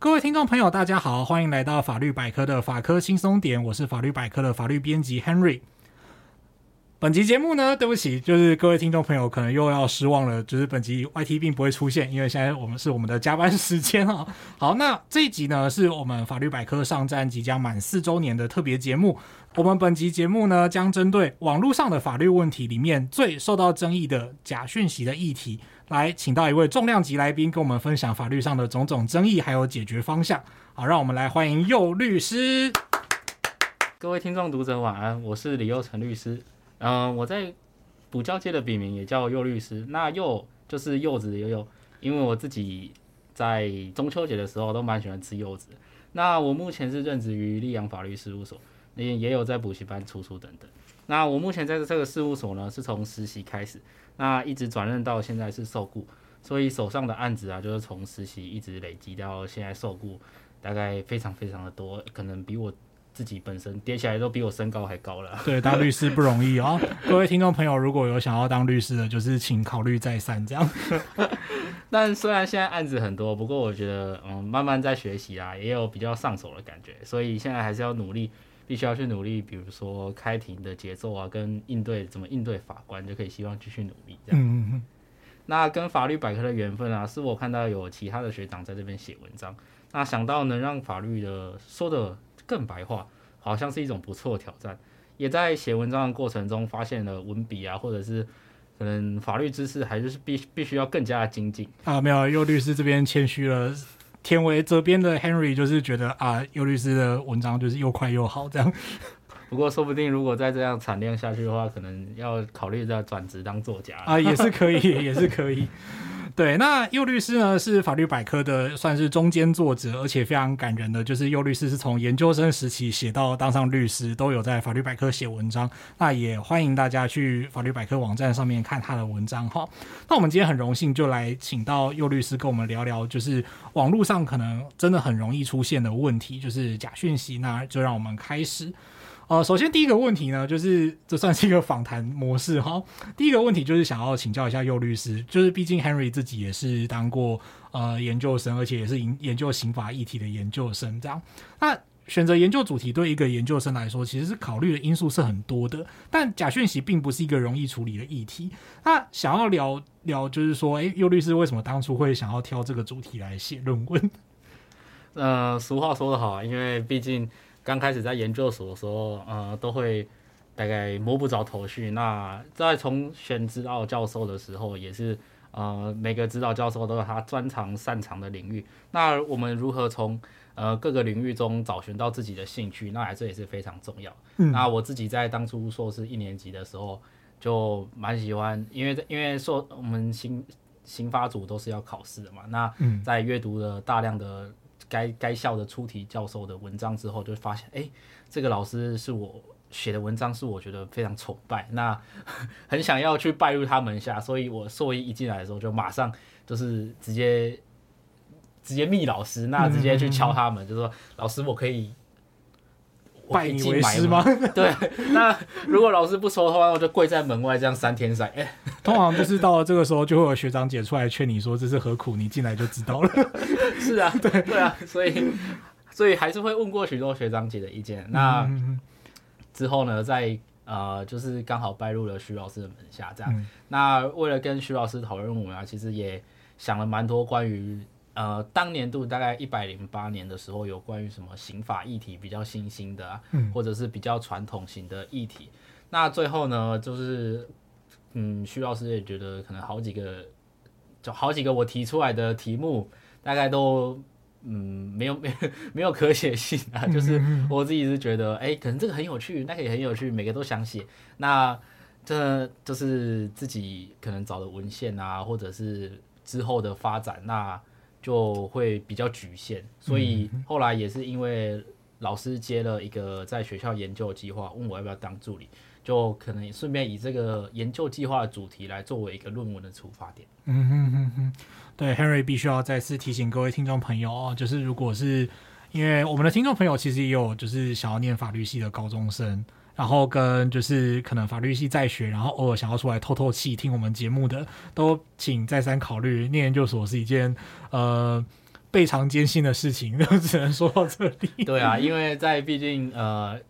各位听众朋友，大家好，欢迎来到法律百科的法科轻松点，我是法律百科的法律编辑 Henry。本集节目呢，对不起，就是各位听众朋友可能又要失望了，就是本集 YT 并不会出现，因为现在我们是我们的加班时间啊。好，那这一集呢，是我们法律百科上站即将满四周年的特别节目。我们本集节目呢，将针对网络上的法律问题里面最受到争议的假讯息的议题，来请到一位重量级来宾，跟我们分享法律上的种种争议还有解决方向。好，让我们来欢迎佑律师。各位听众读者晚安，我是李佑成律师。嗯、我在补教界的笔名也叫佑律师，那佑就是柚子的柚柚，因为我自己在中秋节的时候都蛮喜欢吃柚子。那我目前是任职于立阳法律事务所，也也有在补习班出书等等。那我目前在这个事务所呢，是从实习开始，那一直转任到现在是受雇，所以手上的案子啊，就是从实习一直累积到现在受雇，大概非常非常的多，可能比我。自己本身叠起来都比我身高还高了。对，当律师不容易啊、哦！各位听众朋友，如果有想要当律师的，就是请考虑再三这样。但虽然现在案子很多，不过我觉得，嗯，慢慢在学习啊，也有比较上手的感觉，所以现在还是要努力，必须要去努力。比如说开庭的节奏啊，跟应对怎么应对法官，就可以希望继续努力这样。嗯嗯。那跟法律百科的缘分啊，是我看到有其他的学长在这边写文章，那想到能让法律的说的。更白话，好像是一种不错的挑战。也在写文章的过程中，发现了文笔啊，或者是可能法律知识，还是必必须要更加的精进啊。没有，又律师这边谦虚了。天为这边的 Henry 就是觉得啊，尤律师的文章就是又快又好这样。不过说不定如果再这样产量下去的话，可能要考虑再转职当作家啊，也是可以，也是可以。对，那右律师呢是法律百科的算是中间作者，而且非常感人的，就是右律师是从研究生时期写到当上律师，都有在法律百科写文章。那也欢迎大家去法律百科网站上面看他的文章哈。那我们今天很荣幸就来请到右律师跟我们聊聊，就是网络上可能真的很容易出现的问题，就是假讯息。那就让我们开始。呃，首先第一个问题呢，就是这算是一个访谈模式哈。第一个问题就是想要请教一下佑律师，就是毕竟 Henry 自己也是当过呃研究生，而且也是研研究刑法议题的研究生，这样。那选择研究主题对一个研究生来说，其实是考虑的因素是很多的。但假讯息并不是一个容易处理的议题。那想要聊聊，就是说，哎，佑律师为什么当初会想要挑这个主题来写论文？呃，俗话说得好，因为毕竟。刚开始在研究所的时候，呃，都会大概摸不着头绪。那在从选指导教授的时候，也是呃，每个指导教授都有他专长擅长的领域。那我们如何从呃各个领域中找寻到自己的兴趣？那这也是非常重要。嗯。那我自己在当初硕士一年级的时候，就蛮喜欢，因为因为硕我们刑刑法组都是要考试的嘛。那在阅读了大量的。该该校的出题教授的文章之后，就发现，哎，这个老师是我写的文章，是我觉得非常崇拜，那 很想要去拜入他门下，所以我硕一一进来的时候，就马上就是直接直接密老师，那直接去敲他们，嗯、就说老师，我可以。拜你为师吗？对，那如果老师不收的话，我就跪在门外这样三天三夜。通常就是到了这个时候，就会有学长姐出来劝你说，这是何苦，你进来就知道了。是啊，对对啊，所以所以还是会问过许多学长姐的意见。那之后呢，在呃，就是刚好拜入了徐老师的门下，这样。嗯、那为了跟徐老师讨论我们啊，其实也想了蛮多关于。呃，当年度大概一百零八年的时候，有关于什么刑法议题比较新兴的啊，嗯、或者是比较传统型的议题。那最后呢，就是嗯，徐老师也觉得可能好几个，就好几个我提出来的题目，大概都嗯没有没有 没有可写性啊。就是我自己是觉得，哎、欸，可能这个很有趣，那个也很有趣，每个都想写。那这就是自己可能找的文献啊，或者是之后的发展那。就会比较局限，所以后来也是因为老师接了一个在学校研究计划，问我要不要当助理，就可能也顺便以这个研究计划的主题来作为一个论文的出发点。嗯哼哼哼，对，Henry 必须要再次提醒各位听众朋友哦，就是如果是因为我们的听众朋友其实也有就是想要念法律系的高中生。然后跟就是可能法律系在学，然后偶尔想要出来透透气听我们节目的，都请再三考虑。念研究所是一件呃倍尝艰辛的事情，就 只能说到这里。对啊，因为在毕竟呃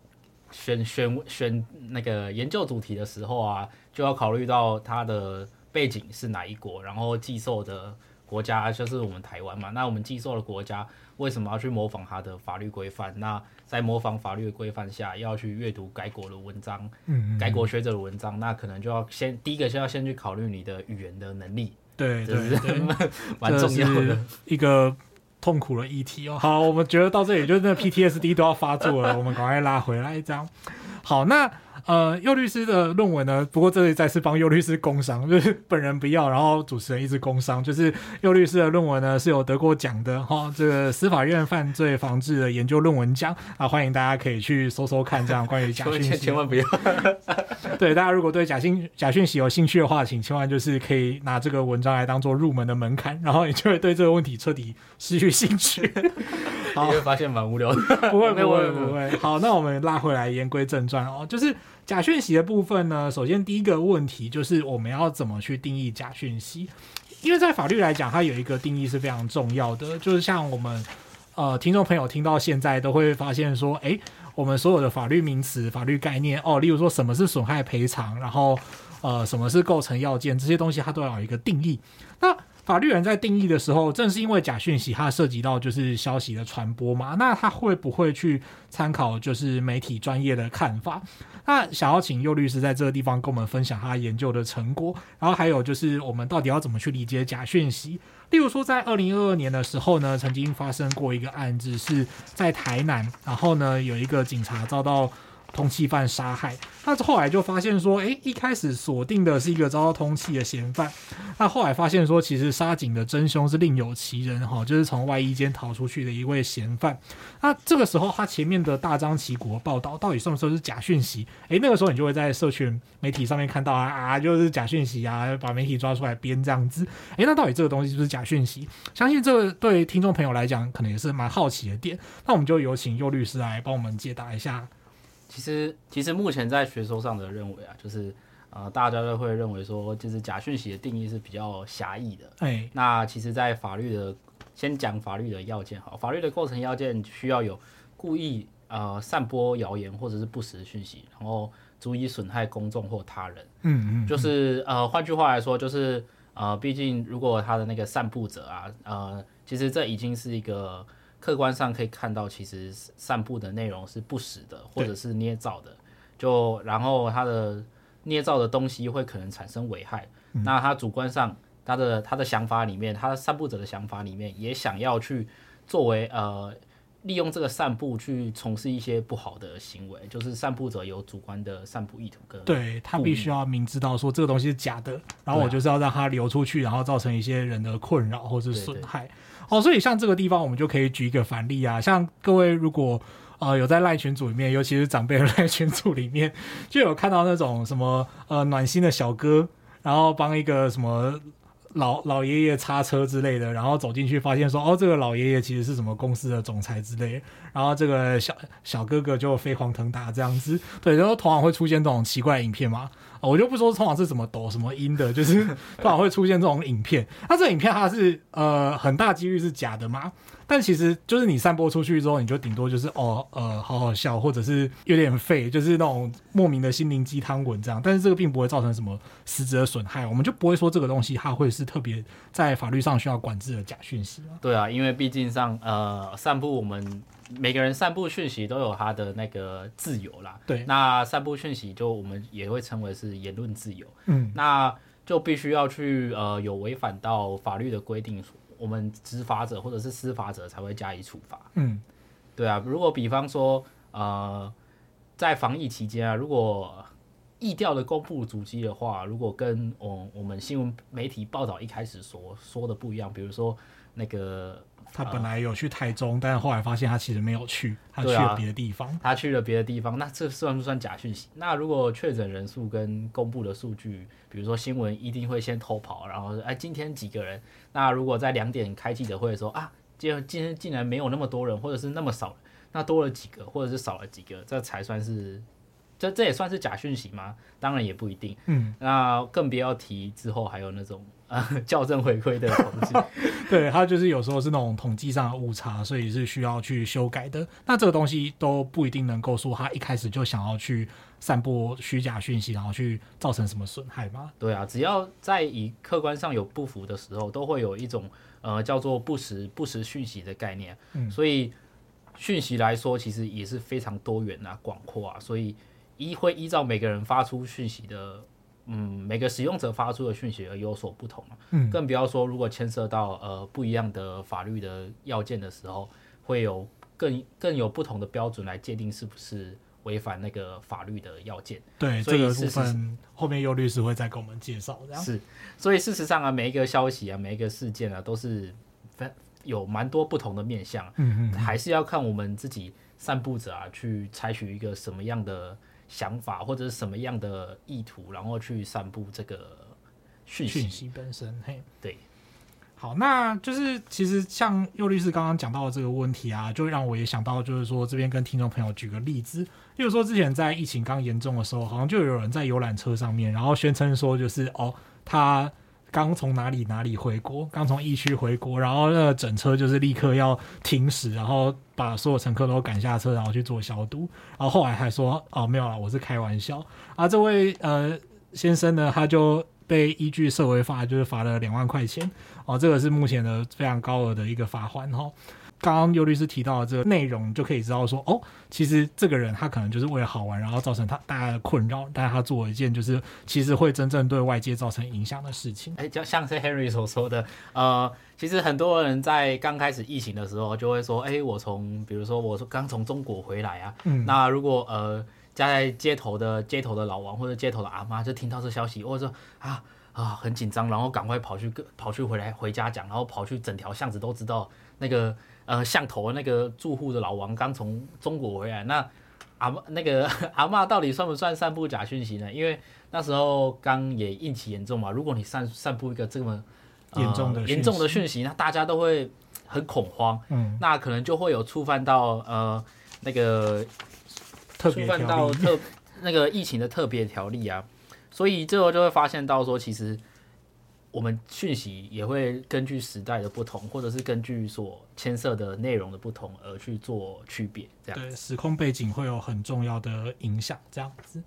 选选选那个研究主题的时候啊，就要考虑到它的背景是哪一国，然后寄售的国家就是我们台湾嘛。那我们寄售的国家为什么要去模仿它的法律规范？那在模仿法律的规范下，要去阅读改国的文章，嗯，该国学者的文章，那可能就要先第一个就要先去考虑你的语言的能力。对对对，蛮重要的一个痛苦的议题哦。好，我们觉得到这里，就是那 PTSD 都要发作了，我们赶快拉回来，一张。好，那。呃，佑律师的论文呢？不过这里再次帮佑律师工商，就是本人不要，然后主持人一直工商，就是佑律师的论文呢是有得过奖的哈、哦。这个司法院犯罪防治的研究论文奖啊，欢迎大家可以去搜搜看，这样关于假讯息，千万不要。对，大家如果对假讯假讯息有兴趣的话，请千万就是可以拿这个文章来当做入门的门槛，然后你就会对这个问题彻底失去兴趣。好，你会发现蛮无聊的。不会，不会，不会。好，那我们拉回来，言归正传哦，就是。假讯息的部分呢，首先第一个问题就是我们要怎么去定义假讯息？因为在法律来讲，它有一个定义是非常重要的，就是像我们呃听众朋友听到现在都会发现说，诶，我们所有的法律名词、法律概念哦，例如说什么是损害赔偿，然后呃什么是构成要件，这些东西它都要有一个定义。那法律人在定义的时候，正是因为假讯息它涉及到就是消息的传播嘛，那他会不会去参考就是媒体专业的看法？那想要请佑律师在这个地方跟我们分享他研究的成果，然后还有就是我们到底要怎么去理解假讯息？例如说，在二零二二年的时候呢，曾经发生过一个案子是在台南，然后呢有一个警察遭到。通缉犯杀害，那后来就发现说，诶，一开始锁定的是一个遭到通缉的嫌犯，那后来发现说，其实杀警的真凶是另有其人，哈，就是从外衣间逃出去的一位嫌犯。那这个时候，他前面的大张旗鼓报道到底算不算是假讯息？诶，那个时候你就会在社群媒体上面看到啊啊，就是假讯息啊，把媒体抓出来编这样子。诶，那到底这个东西是不是假讯息？相信这个对听众朋友来讲，可能也是蛮好奇的点。那我们就有请右律师来帮我们解答一下。其实，其实目前在学说上的认为啊，就是呃，大家都会认为说，就是假讯息的定义是比较狭义的。哎，那其实，在法律的，先讲法律的要件好，法律的构成要件需要有故意呃散播谣言或者是不实讯息，然后足以损害公众或他人。嗯嗯，就是呃，换句话来说，就是呃，毕竟如果他的那个散布者啊，呃，其实这已经是一个。客观上可以看到，其实散布的内容是不实的，或者是捏造的。就然后他的捏造的东西会可能产生危害。嗯、那他主观上，他的他的想法里面，他的散布者的想法里面，也想要去作为呃利用这个散布去从事一些不好的行为，就是散布者有主观的散布意图跟对他必须要明知道说这个东西是假的，然后我就是要让它流出去，然后造成一些人的困扰或是损害。哦，所以像这个地方，我们就可以举一个反例啊。像各位如果呃有在赖群组里面，尤其是长辈的赖群组里面，就有看到那种什么呃暖心的小哥，然后帮一个什么老老爷爷擦车之类的，然后走进去发现说，哦，这个老爷爷其实是什么公司的总裁之类，然后这个小小哥哥就飞黄腾达这样子。对，然后通常会出现这种奇怪影片嘛。我就不说通常是怎么抖什么音的，就是 通常会出现这种影片。那这个影片它是呃很大几率是假的吗？但其实就是你散播出去之后，你就顶多就是哦呃好好笑，或者是有点废，就是那种莫名的心灵鸡汤文这样。但是这个并不会造成什么实质的损害，我们就不会说这个东西它会是特别在法律上需要管制的假讯息。对啊，因为毕竟上呃散布我们。每个人散布讯息都有他的那个自由啦。对，那散布讯息就我们也会称为是言论自由。嗯，那就必须要去呃有违反到法律的规定，我们执法者或者是司法者才会加以处罚。嗯，对啊，如果比方说呃在防疫期间啊，如果疫调的公布足迹的话，如果跟我我们新闻媒体报道一开始所说的不一样，比如说那个。他本来有去台中，呃、但是后来发现他其实没有去，他去了别的地方。啊、他去了别的地方，那这算不算假讯息？那如果确诊人数跟公布的数据，比如说新闻一定会先偷跑，然后哎今天几个人？那如果在两点开记者会的时候啊，今今天竟然没有那么多人，或者是那么少，那多了几个，或者是少了几个，这才算是这这也算是假讯息吗？当然也不一定。嗯，那更不要提之后还有那种呃校正回馈的统计。对，它就是有时候是那种统计上的误差，所以是需要去修改的。那这个东西都不一定能够说他一开始就想要去散播虚假讯息，然后去造成什么损害吗？对啊，只要在以客观上有不符的时候，都会有一种呃叫做不实不实讯息的概念。嗯，所以讯息来说，其实也是非常多元啊、广阔啊，所以依会依照每个人发出讯息的。嗯，每个使用者发出的讯息而有所不同，嗯，更不要说如果牵涉到呃不一样的法律的要件的时候，会有更更有不同的标准来界定是不是违反那个法律的要件。对，所以这个部分后面尤律师会再给我们介绍。这样是，所以事实上啊，每一个消息啊，每一个事件啊，都是有蛮多不同的面向。嗯嗯，还是要看我们自己散步者啊，去采取一个什么样的。想法或者是什么样的意图，然后去散布这个讯息，讯息本身。嘿，对，好，那就是其实像佑律师刚刚讲到的这个问题啊，就让我也想到，就是说这边跟听众朋友举个例子，例如说之前在疫情刚严重的时候，好像就有人在游览车上面，然后宣称说就是哦，他。刚从哪里哪里回国，刚从疫区回国，然后那个整车就是立刻要停驶，然后把所有乘客都赶下车，然后去做消毒。然后后来还说哦，没有了，我是开玩笑。啊，这位呃先生呢，他就被依据社会法，就是罚了两万块钱。哦，这个是目前的非常高额的一个罚款哈。刚刚尤律师提到的这个内容，就可以知道说，哦，其实这个人他可能就是为了好玩，然后造成他大家的困扰，但是他做一件就是其实会真正对外界造成影响的事情。哎，就像是 Henry 所说的，呃，其实很多人在刚开始疫情的时候就会说，哎，我从比如说我刚从中国回来啊，嗯，那如果呃家在街头的街头的老王或者街头的阿妈就听到这消息，或者说啊啊很紧张，然后赶快跑去跑去回来回家讲，然后跑去整条巷子都知道那个。呃，巷头那个住户的老王刚从中国回来，那阿妈那个 阿嬷到底算不算散布假讯息呢？因为那时候刚也疫情严重嘛，如果你散散布一个这么严、呃、重的严重的讯息，那大家都会很恐慌，嗯，那可能就会有触犯到呃那个触犯到特 那个疫情的特别条例啊，所以最后就会发现到说其实。我们讯息也会根据时代的不同，或者是根据所牵涉的内容的不同而去做区别，这样。对，时空背景会有很重要的影响，这样子。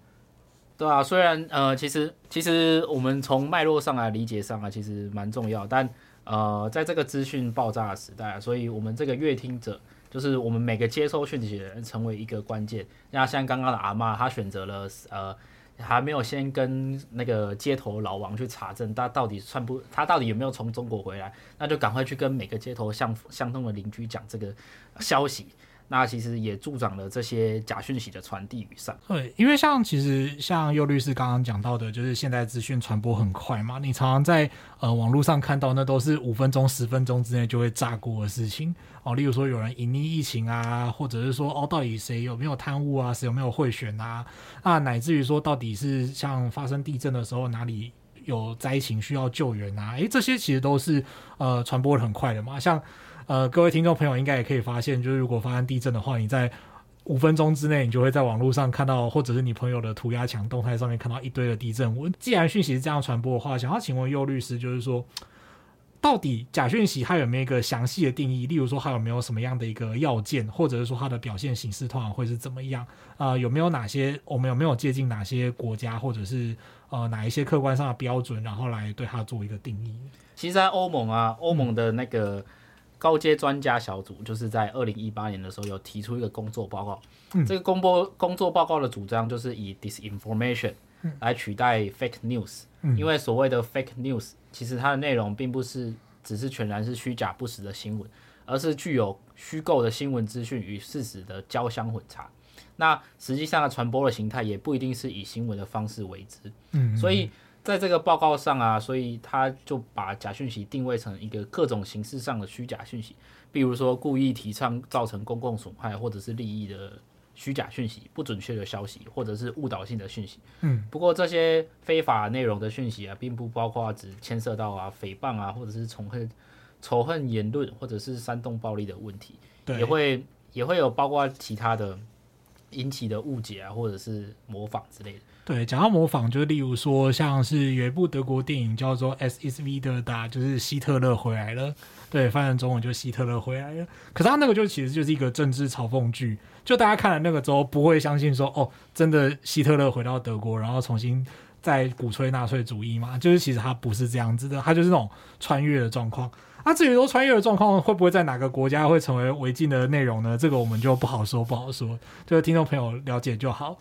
对啊，虽然呃，其实其实我们从脉络上来理解上啊，其实蛮重要，但呃，在这个资讯爆炸的时代啊，所以我们这个阅听者，就是我们每个接收讯息的人，成为一个关键。那像刚刚的阿妈，她选择了呃。还没有先跟那个街头老王去查证，他到底算不，他到底有没有从中国回来？那就赶快去跟每个街头相相通的邻居讲这个消息。那其实也助长了这些假讯息的传递与散。对，因为像其实像尤律师刚刚讲到的，就是现在资讯传播很快嘛，你常常在呃网络上看到，那都是五分钟、十分钟之内就会炸锅的事情哦。例如说有人隐匿疫情啊，或者是说哦，到底谁有没有贪污啊，谁有没有贿选啊？啊，乃至于说到底是像发生地震的时候哪里有灾情需要救援啊？诶，这些其实都是呃传播的很快的嘛，像。呃，各位听众朋友应该也可以发现，就是如果发生地震的话，你在五分钟之内，你就会在网络上看到，或者是你朋友的涂鸦墙动态上面看到一堆的地震文。既然讯息是这样传播的话，想要请问右律师，就是说，到底假讯息它有没有一个详细的定义？例如说，它有没有什么样的一个要件，或者是说它的表现形式通常会是怎么样？啊、有没有哪些我们有没有接近哪些国家，或者是呃哪一些客观上的标准，然后来对它做一个定义？其实，在欧盟啊，欧盟的那个。高阶专家小组就是在二零一八年的时候有提出一个工作报告，嗯、这个公播工作报告的主张就是以 disinformation 来取代 fake news，、嗯、因为所谓的 fake news 其实它的内容并不是只是全然是虚假不实的新闻，而是具有虚构的新闻资讯与事实的交相混杂。那实际上的传播的形态也不一定是以新闻的方式为之，嗯，所以。在这个报告上啊，所以他就把假讯息定位成一个各种形式上的虚假讯息，比如说故意提倡造成公共损害或者是利益的虚假讯息、不准确的消息或者是误导性的讯息。嗯，不过这些非法内容的讯息啊，并不包括只牵涉到啊诽谤啊或者是仇恨仇恨言论或者是煽动暴力的问题，对，也会也会有包括其他的。引起的误解啊，或者是模仿之类的。对，讲到模仿，就例如说，像是有一部德国电影叫做《Es ist wieder da》，就是希特勒回来了。对，翻成中文就希特勒回来了。可是他那个就其实就是一个政治嘲讽剧，就大家看了那个之后，不会相信说，哦，真的希特勒回到德国，然后重新再鼓吹纳粹主义嘛？就是其实他不是这样子的，他就是那种穿越的状况。那、啊、至于说穿越的状况会不会在哪个国家会成为违禁的内容呢？这个我们就不好说，不好说，就是听众朋友了解就好。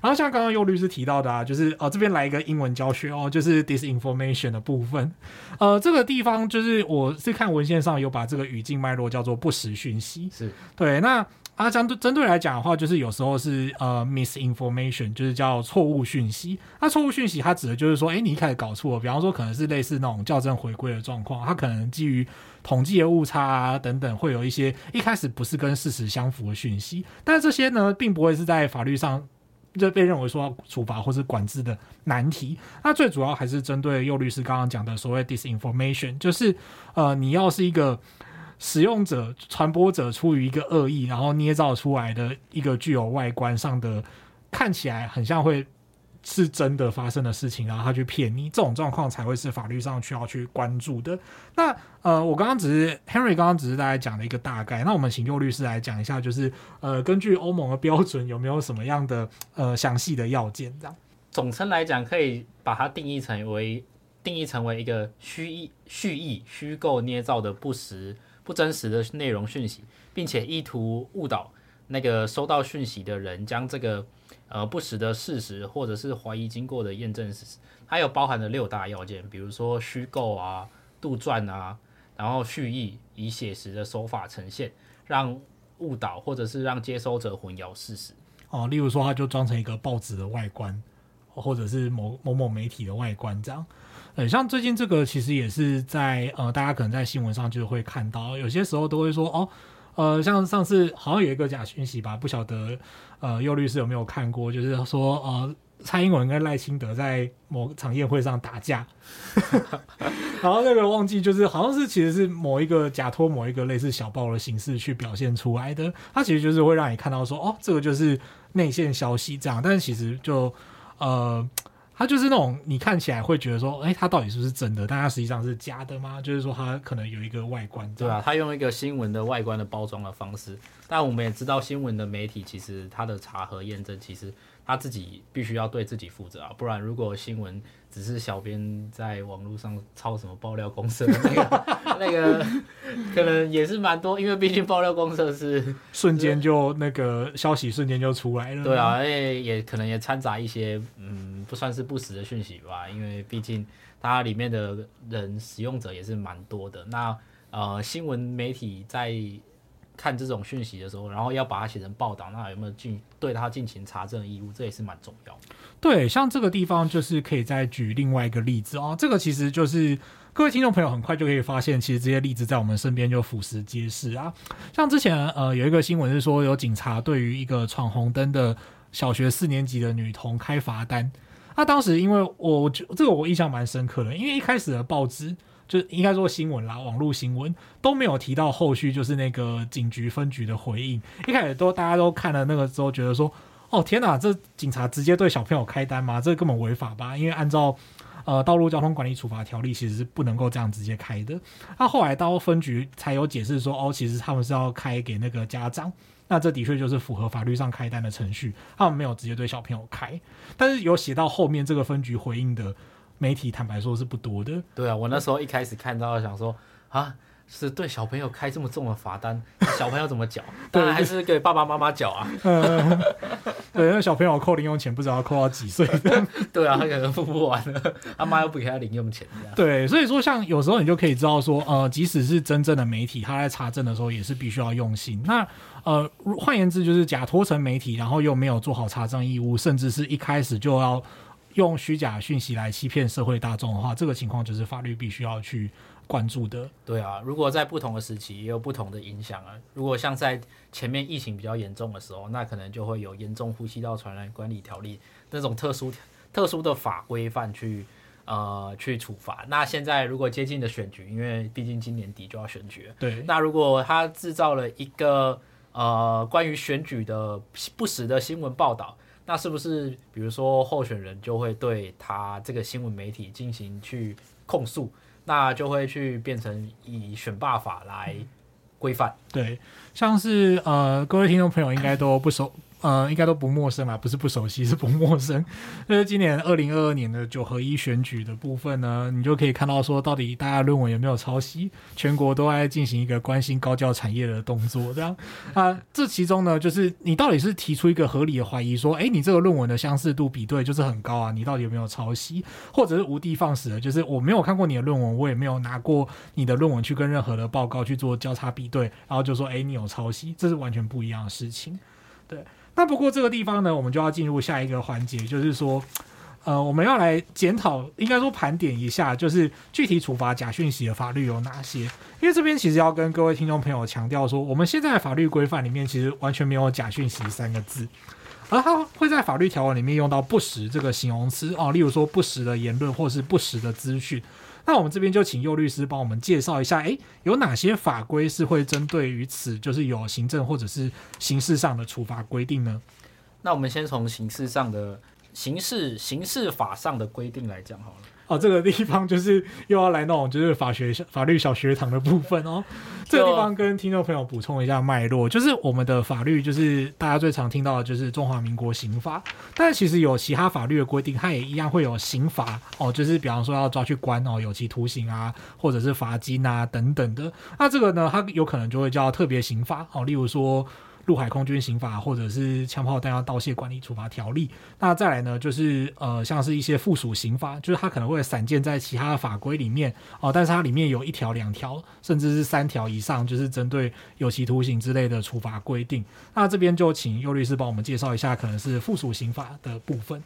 然后像刚刚尤律师提到的啊，就是哦这边来一个英文教学哦，就是 disinformation 的部分。呃，这个地方就是我是看文献上有把这个语境脉络叫做不实讯息，是对。那啊，相对针对来讲的话，就是有时候是呃 misinformation，就是叫错误讯息。那错误讯息它指的就是说，哎，你一开始搞错了，比方说可能是类似那种校正回归的状况，它可能基于统计的误差啊等等，会有一些一开始不是跟事实相符的讯息。但是这些呢，并不会是在法律上。就被认为说处罚或是管制的难题，那最主要还是针对右律师刚刚讲的所谓 disinformation，就是呃，你要是一个使用者、传播者出于一个恶意，然后捏造出来的一个具有外观上的看起来很像会。是真的发生的事情，然后他去骗你，这种状况才会是法律上需要去关注的。那呃，我刚刚只是 Henry 刚刚只是大概讲了一个大概，那我们请佑律师来讲一下，就是呃，根据欧盟的标准，有没有什么样的呃详细的要件？这样总称来讲，可以把它定义成为定义成为一个虚意、蓄意、虚构、捏造的不实、不真实的内容讯息，并且意图误导那个收到讯息的人，将这个。呃，不实的事实，或者是怀疑经过的验证事实，它有包含了六大要件，比如说虚构啊、杜撰啊，然后蓄意以写实的手法呈现，让误导或者是让接收者混淆事实。哦，例如说，它就装成一个报纸的外观，或者是某某某媒体的外观这样。呃，像最近这个其实也是在呃，大家可能在新闻上就会看到，有些时候都会说哦。呃，像上次好像有一个假讯息吧，不晓得呃，佑律师有没有看过？就是说，呃，蔡英文跟赖清德在某场宴会上打架，然后那个忘记就是好像是其实是某一个假托某一个类似小报的形式去表现出来的，它其实就是会让你看到说，哦，这个就是内线消息这样，但是其实就呃。它就是那种你看起来会觉得说，哎、它到底是不是真的？但它实际上是假的吗？就是说它可能有一个外观，对啊，它用一个新闻的外观的包装的方式。但我们也知道，新闻的媒体其实它的查核验证，其实他自己必须要对自己负责啊，不然如果新闻。只是小编在网络上抄什么爆料公社，那个那个可能也是蛮多，因为毕竟爆料公社是 瞬间就那个消息瞬间就出来了。对啊，而且也可能也掺杂一些嗯不算是不实的讯息吧，因为毕竟它里面的人使用者也是蛮多的。那呃新闻媒体在看这种讯息的时候，然后要把它写成报道，那有没有进对他进行查证义务？这也是蛮重要。对，像这个地方就是可以再举另外一个例子哦。这个其实就是各位听众朋友很快就可以发现，其实这些例子在我们身边就俯拾皆是啊。像之前呃有一个新闻是说，有警察对于一个闯红灯的小学四年级的女童开罚单。那当时因为我这个我印象蛮深刻的，因为一开始的报纸就应该说新闻啦，网络新闻都没有提到后续就是那个警局分局的回应。一开始都大家都看了那个之后，觉得说。哦天哪，这警察直接对小朋友开单吗？这根本违法吧？因为按照呃道路交通管理处罚条例，其实是不能够这样直接开的。那后来到分局才有解释说，哦，其实他们是要开给那个家长。那这的确就是符合法律上开单的程序，他们没有直接对小朋友开。但是有写到后面这个分局回应的媒体，坦白说是不多的。对啊，我那时候一开始看到想说啊。是对小朋友开这么重的罚单，小朋友怎么缴？当然还是给爸爸妈妈缴啊。对，那小朋友扣零用钱，不知道要扣到几岁。对啊，他可能付不完了，他妈又不给他零用钱。对，所以说像有时候你就可以知道说，呃，即使是真正的媒体，他在查证的时候也是必须要用心。那呃，换言之，就是假托成媒体，然后又没有做好查证义务，甚至是一开始就要用虚假讯息来欺骗社会大众的话，这个情况就是法律必须要去。关注的，对啊，如果在不同的时期也有不同的影响啊。如果像在前面疫情比较严重的时候，那可能就会有严重呼吸道传染管理条例那种特殊特殊的法规范去呃去处罚。那现在如果接近的选举，因为毕竟今年底就要选举，对，那如果他制造了一个呃关于选举的不实的新闻报道，那是不是比如说候选人就会对他这个新闻媒体进行去控诉？那就会去变成以选罢法来规范。对，像是呃各位听众朋友应该都不熟。呃，应该都不陌生啦，不是不熟悉，是不陌生。就是今年二零二二年的九合一选举的部分呢，你就可以看到说，到底大家论文有没有抄袭，全国都在进行一个关心高教产业的动作，这样啊，这其中呢，就是你到底是提出一个合理的怀疑，说，诶，你这个论文的相似度比对就是很高啊，你到底有没有抄袭，或者是无的放矢的，就是我没有看过你的论文，我也没有拿过你的论文去跟任何的报告去做交叉比对，然后就说，诶，你有抄袭，这是完全不一样的事情，对。那不过这个地方呢，我们就要进入下一个环节，就是说，呃，我们要来检讨，应该说盘点一下，就是具体处罚假讯息的法律有哪些？因为这边其实要跟各位听众朋友强调说，我们现在的法律规范里面其实完全没有假讯息三个字，而它会在法律条文里面用到不实这个形容词哦，例如说不实的言论或是不实的资讯。那我们这边就请佑律师帮我们介绍一下，诶，有哪些法规是会针对于此，就是有行政或者是刑事上的处罚规定呢？那我们先从刑事上的刑事刑事法上的规定来讲好了。哦，这个地方就是又要来那种就是法学法律小学堂的部分哦。这个地方跟听众朋友补充一下脉络，就是我们的法律就是大家最常听到的就是中华民国刑法，但其实有其他法律的规定，它也一样会有刑罚哦，就是比方说要抓去关哦，有期徒刑啊，或者是罚金啊等等的。那这个呢，它有可能就会叫特别刑罚哦，例如说。陆海空军刑法，或者是枪炮弹药盗窃管理处罚条例。那再来呢，就是呃，像是一些附属刑法，就是它可能会散见在其他的法规里面哦、但是它里面有一条、两条，甚至是三条以上，就是针对有期徒刑之类的处罚规定。那这边就请佑律师帮我们介绍一下，可能是附属刑法的部分。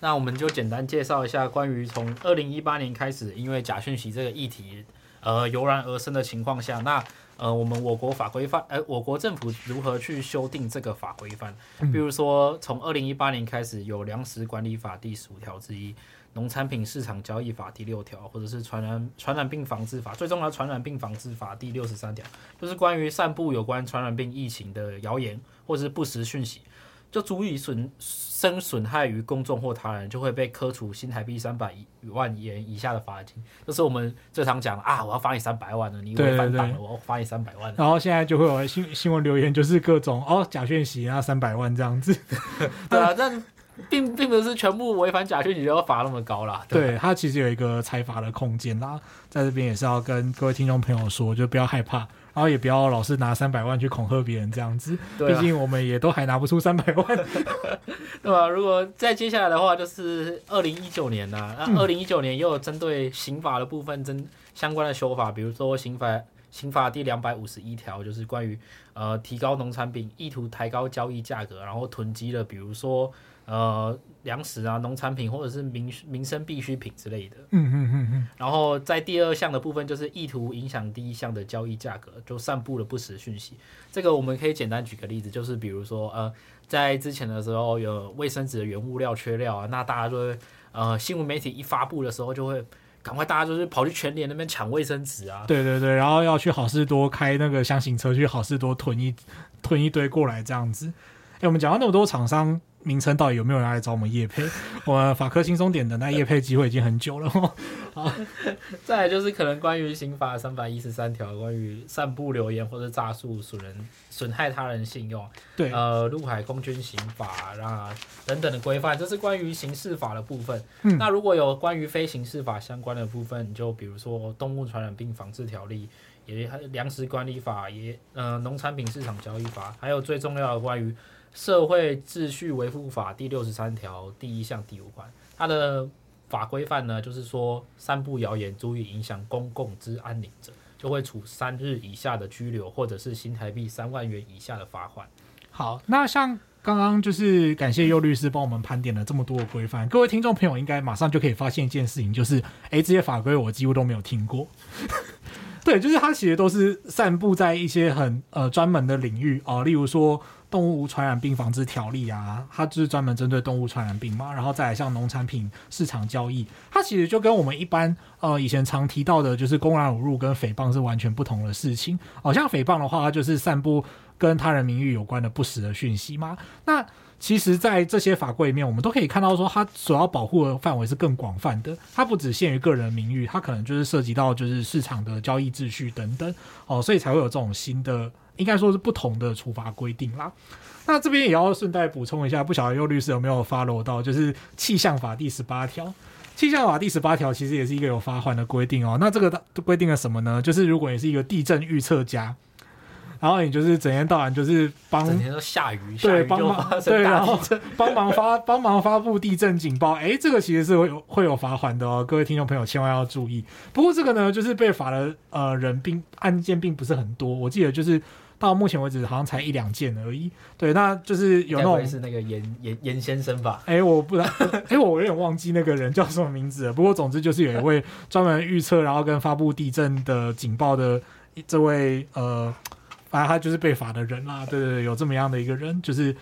那我们就简单介绍一下关于从二零一八年开始，因为假讯息这个议题呃油然而生的情况下，那。呃，我们我国法规范，呃，我国政府如何去修订这个法规范？比如说，从二零一八年开始有《粮食管理法》第十五条之一，《农产品市场交易法》第六条，或者是传染传染病防治法，最重要的《传染病防治法》第六十三条，就是关于散布有关传染病疫情的谣言或者是不实讯息。就足以损生损害于公众或他人，就会被科处新台币三百万元以下的罚金。就是我们最常讲啊，我要罚你三百万了，你违反党了，我要罚你三百万。然后现在就会有新新闻留言，就是各种哦假讯息啊，三百万这样子。对啊，但并并不是全部违反假讯息就要罚那么高啦。对，对，它其实有一个裁罚的空间啦，在这边也是要跟各位听众朋友说，就不要害怕。然后也不要老是拿三百万去恐吓别人这样子，毕竟我们也都还拿不出三百万，对吧？如果再接下来的话，就是二零一九年呐、啊，那二零一九年也有针对刑法的部分针相关的修法，比如说刑法刑法第两百五十一条，就是关于呃提高农产品，意图抬高交易价格，然后囤积了，比如说。呃，粮食啊，农产品或者是民民生必需品之类的。嗯嗯嗯嗯。然后在第二项的部分，就是意图影响第一项的交易价格，就散布了不实讯息。这个我们可以简单举个例子，就是比如说，呃，在之前的时候有卫生纸的原物料缺料啊，那大家就会，呃，新闻媒体一发布的时候，就会赶快大家就是跑去全联那边抢卫生纸啊。对对对，然后要去好事多开那个箱型车去好事多囤一囤一堆过来这样子。哎，我们讲到那么多厂商。名称到底有没有人来找我们叶配？我们法科轻松点的那业配机会已经很久了。好，再来就是可能关于刑法三百一十三条，关于散布流言或者诈术损人损害他人信用，对，呃，陆海空军刑法啊等等的规范，这是关于刑事法的部分。嗯，那如果有关于非刑事法相关的部分，就比如说动物传染病防治条例，也粮食管理法，也呃农产品市场交易法，还有最重要的关于。社会秩序维护法第六十三条第一项第五款，它的法规范呢，就是说，散布谣言足以影响公共之安宁者，就会处三日以下的拘留，或者是新台币三万元以下的罚款。好，那像刚刚就是感谢佑律师帮我们盘点了这么多的规范，各位听众朋友应该马上就可以发现一件事情，就是，哎，这些法规我几乎都没有听过。对，就是它其实都是散布在一些很呃专门的领域啊，例如说。动物传染病防治条例啊，它就是专门针对动物传染病嘛。然后再来像农产品市场交易，它其实就跟我们一般呃以前常提到的，就是公然侮辱跟诽谤是完全不同的事情。好、像诽谤的话，它就是散布跟他人名誉有关的不实的讯息嘛。那其实，在这些法规里面，我们都可以看到说，它所要保护的范围是更广泛的。它不只限于个人名誉，它可能就是涉及到就是市场的交易秩序等等哦，所以才会有这种新的，应该说是不同的处罚规定啦。那这边也要顺带补充一下，不晓得柚律师有没有 follow 到，就是气象法第十八条。气象法第十八条其实也是一个有罚款的规定哦。那这个规定了什么呢？就是如果你是一个地震预测家。然后你就是整天到晚就是帮，整天都下雨，对，帮忙，对，然后帮忙发帮忙发布地震警报，哎，这个其实是会有会有罚款的哦，各位听众朋友千万要注意。不过这个呢，就是被罚的呃人并案件并不是很多，我记得就是到目前为止好像才一两件而已。对，那就是有那种是那个严严严先生吧？哎，我不知道，哎，我有点忘记那个人叫什么名字了。不过总之就是有一位专门预测然后跟发布地震的警报的这位呃。反正他就是被罚的人啦，对对对，有这么样的一个人，就是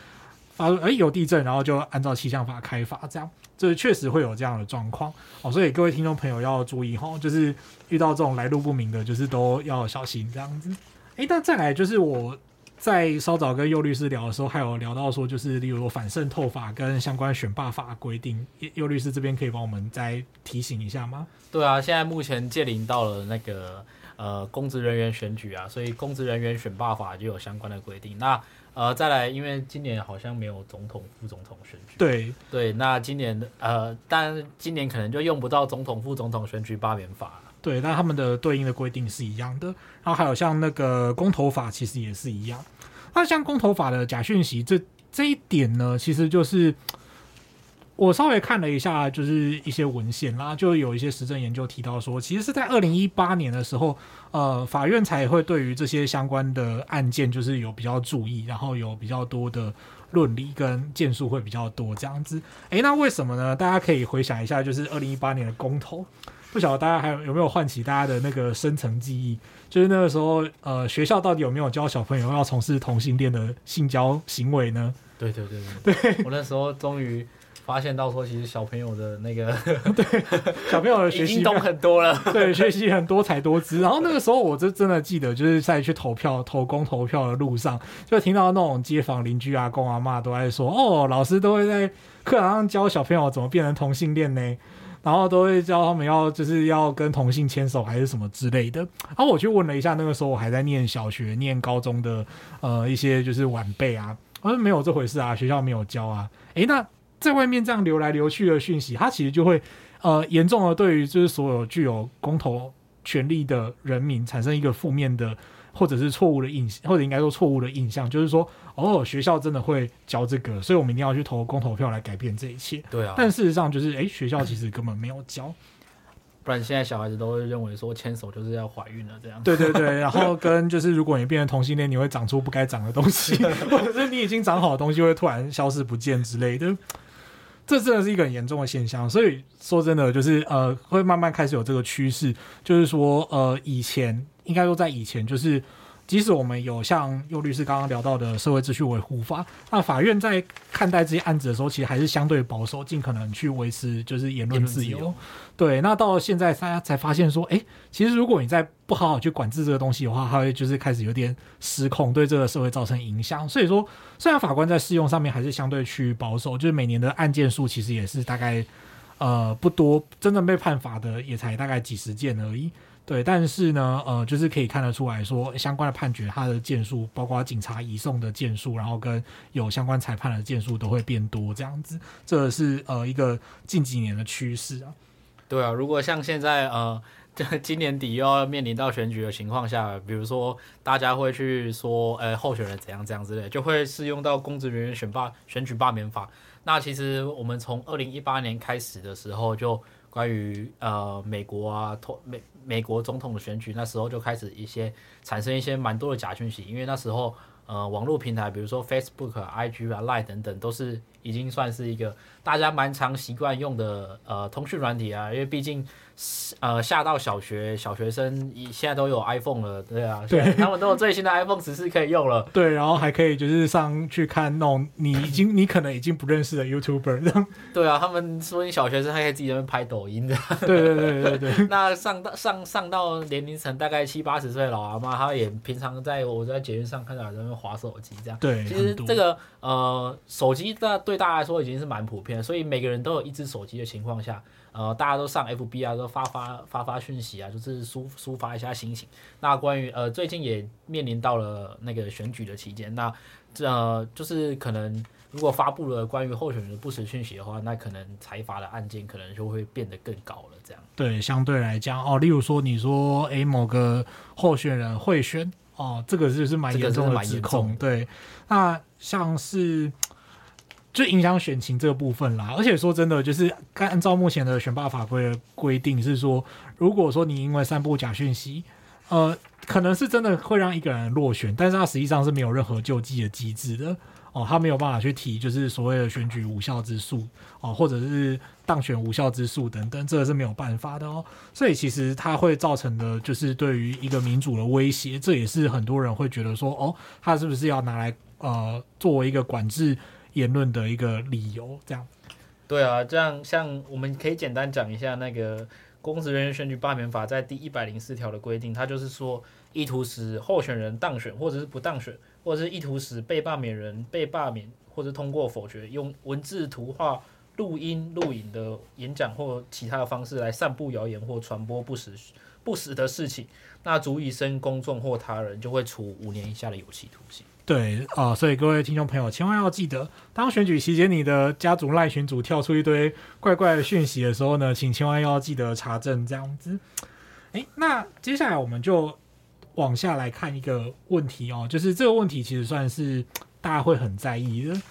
发哎有地震，然后就按照气象法开罚，这样，这确实会有这样的状况哦，所以各位听众朋友要注意哈，就是遇到这种来路不明的，就是都要小心这样子。诶，那再来就是我在稍早跟佑律师聊的时候，还有聊到说，就是例如说反渗透法跟相关选罢法规定，佑律师这边可以帮我们再提醒一下吗？对啊，现在目前届临到了那个。呃，公职人员选举啊，所以公职人员选罢法就有相关的规定。那呃，再来，因为今年好像没有总统、副总统选举。对对，那今年呃，但今年可能就用不到总统、副总统选举罢免法。对，那他们的对应的规定是一样的。然后还有像那个公投法，其实也是一样。那像公投法的假讯息，这这一点呢，其实就是。我稍微看了一下，就是一些文献啦，就有一些实证研究提到说，其实是在二零一八年的时候，呃，法院才会对于这些相关的案件，就是有比较注意，然后有比较多的论理跟件数会比较多这样子。诶，那为什么呢？大家可以回想一下，就是二零一八年的公投，不晓得大家还有有没有唤起大家的那个深层记忆？就是那个时候，呃，学校到底有没有教小朋友要从事同性恋的性交行为呢？对对对对，对我那时候终于。发现到说，其实小朋友的那个 对小朋友的学习懂很多了，对，学习很多才多姿。然后那个时候，我就真的记得，就是在去投票、投公投票的路上，就听到那种街坊邻居阿公阿妈都在说：“哦，老师都会在课堂上教小朋友怎么变成同性恋呢？然后都会教他们要就是要跟同性牵手还是什么之类的。”然后我去问了一下，那个时候我还在念小学、念高中的呃一些就是晚辈啊，我说没有这回事啊，学校没有教啊。诶，那。在外面这样流来流去的讯息，它其实就会呃严重的对于就是所有具有公投权利的人民产生一个负面的或者是错误的印，或者应该说错误的印象，就是说哦学校真的会教这个，所以我们一定要去投公投票来改变这一切。对啊，但事实上就是诶学校其实根本没有教，不然现在小孩子都会认为说牵手就是要怀孕了这样。对对对，然后跟就是如果你变成同性恋，你会长出不该长的东西，或者是你已经长好的东西会突然消失不见之类的。这真的是一个很严重的现象，所以说真的就是呃，会慢慢开始有这个趋势，就是说呃，以前应该说在以前就是。即使我们有像尤律师刚刚聊到的社会秩序维护法，那法院在看待这些案子的时候，其实还是相对保守，尽可能去维持就是言论自由。对，那到现在大家才发现说，哎，其实如果你再不好好去管制这个东西的话，它会就是开始有点失控，对这个社会造成影响。所以说，虽然法官在适用上面还是相对去保守，就是每年的案件数其实也是大概呃不多，真正被判罚的也才大概几十件而已。对，但是呢，呃，就是可以看得出来说，相关的判决，它的件数，包括警察移送的件数，然后跟有相关裁判的件数都会变多，这样子，这是呃一个近几年的趋势啊。对啊，如果像现在呃，这今年底又要面临到选举的情况下，比如说大家会去说，呃，候选人怎样怎样之类，就会适用到公职人员选罢选举罢免法。那其实我们从二零一八年开始的时候就。关于呃美国啊，美美国总统的选举，那时候就开始一些产生一些蛮多的假讯息，因为那时候呃网络平台，比如说 Facebook、IG 啊、Line 等等，都是已经算是一个大家蛮常习惯用的呃通讯软体啊，因为毕竟呃，下到小学，小学生现在都有 iPhone 了，对啊，对，他们都有最新的 iPhone 十四可以用了，对，然后还可以就是上去看那种你已经 你可能已经不认识的 YouTuber 这样，对啊，他们说你小学生还可以自己在那边拍抖音的，对对对对对，那上到上上到年龄层大概七八十岁老阿妈，她也平常在我在捷运上看到有人滑手机这样，对，其实这个呃手机在对大家来说已经是蛮普遍的，所以每个人都有一只手机的情况下。呃，大家都上 FB 啊，都发发发发讯息啊，就是抒抒发一下心情。那关于呃，最近也面临到了那个选举的期间，那这、呃、就是可能如果发布了关于候选人的不实讯息的话，那可能财阀的案件可能就会变得更高了。这样对，相对来讲哦，例如说你说诶某个候选人贿选哦，这个就是蛮严重的指控。对，那像是。就影响选情这个部分啦，而且说真的，就是按照目前的选罢法规的规定是说，如果说你因为散布假讯息，呃，可能是真的会让一个人落选，但是他实际上是没有任何救济的机制的哦，他没有办法去提就是所谓的选举无效之诉哦，或者是当选无效之诉等等，这个是没有办法的哦。所以其实它会造成的就是对于一个民主的威胁，这也是很多人会觉得说，哦，他是不是要拿来呃作为一个管制。言论的一个理由，这样。对啊，这样像我们可以简单讲一下那个《公职人员选举罢免法》在第一百零四条的规定，它就是说，意图使候选人当选，或者是不当选，或者是意图使被罢免人被罢免，或者通过否决，用文字、图画、录音、录影的演讲或其他的方式来散布谣言或传播不实不实的事情，那足以生公众或他人，就会处五年以下的有期徒刑。对啊、所以各位听众朋友，千万要记得，当选举期间你的家族赖群组跳出一堆怪怪的讯息的时候呢，请千万要记得查证这样子。诶，那接下来我们就往下来看一个问题哦，就是这个问题其实算是大家会很在意的，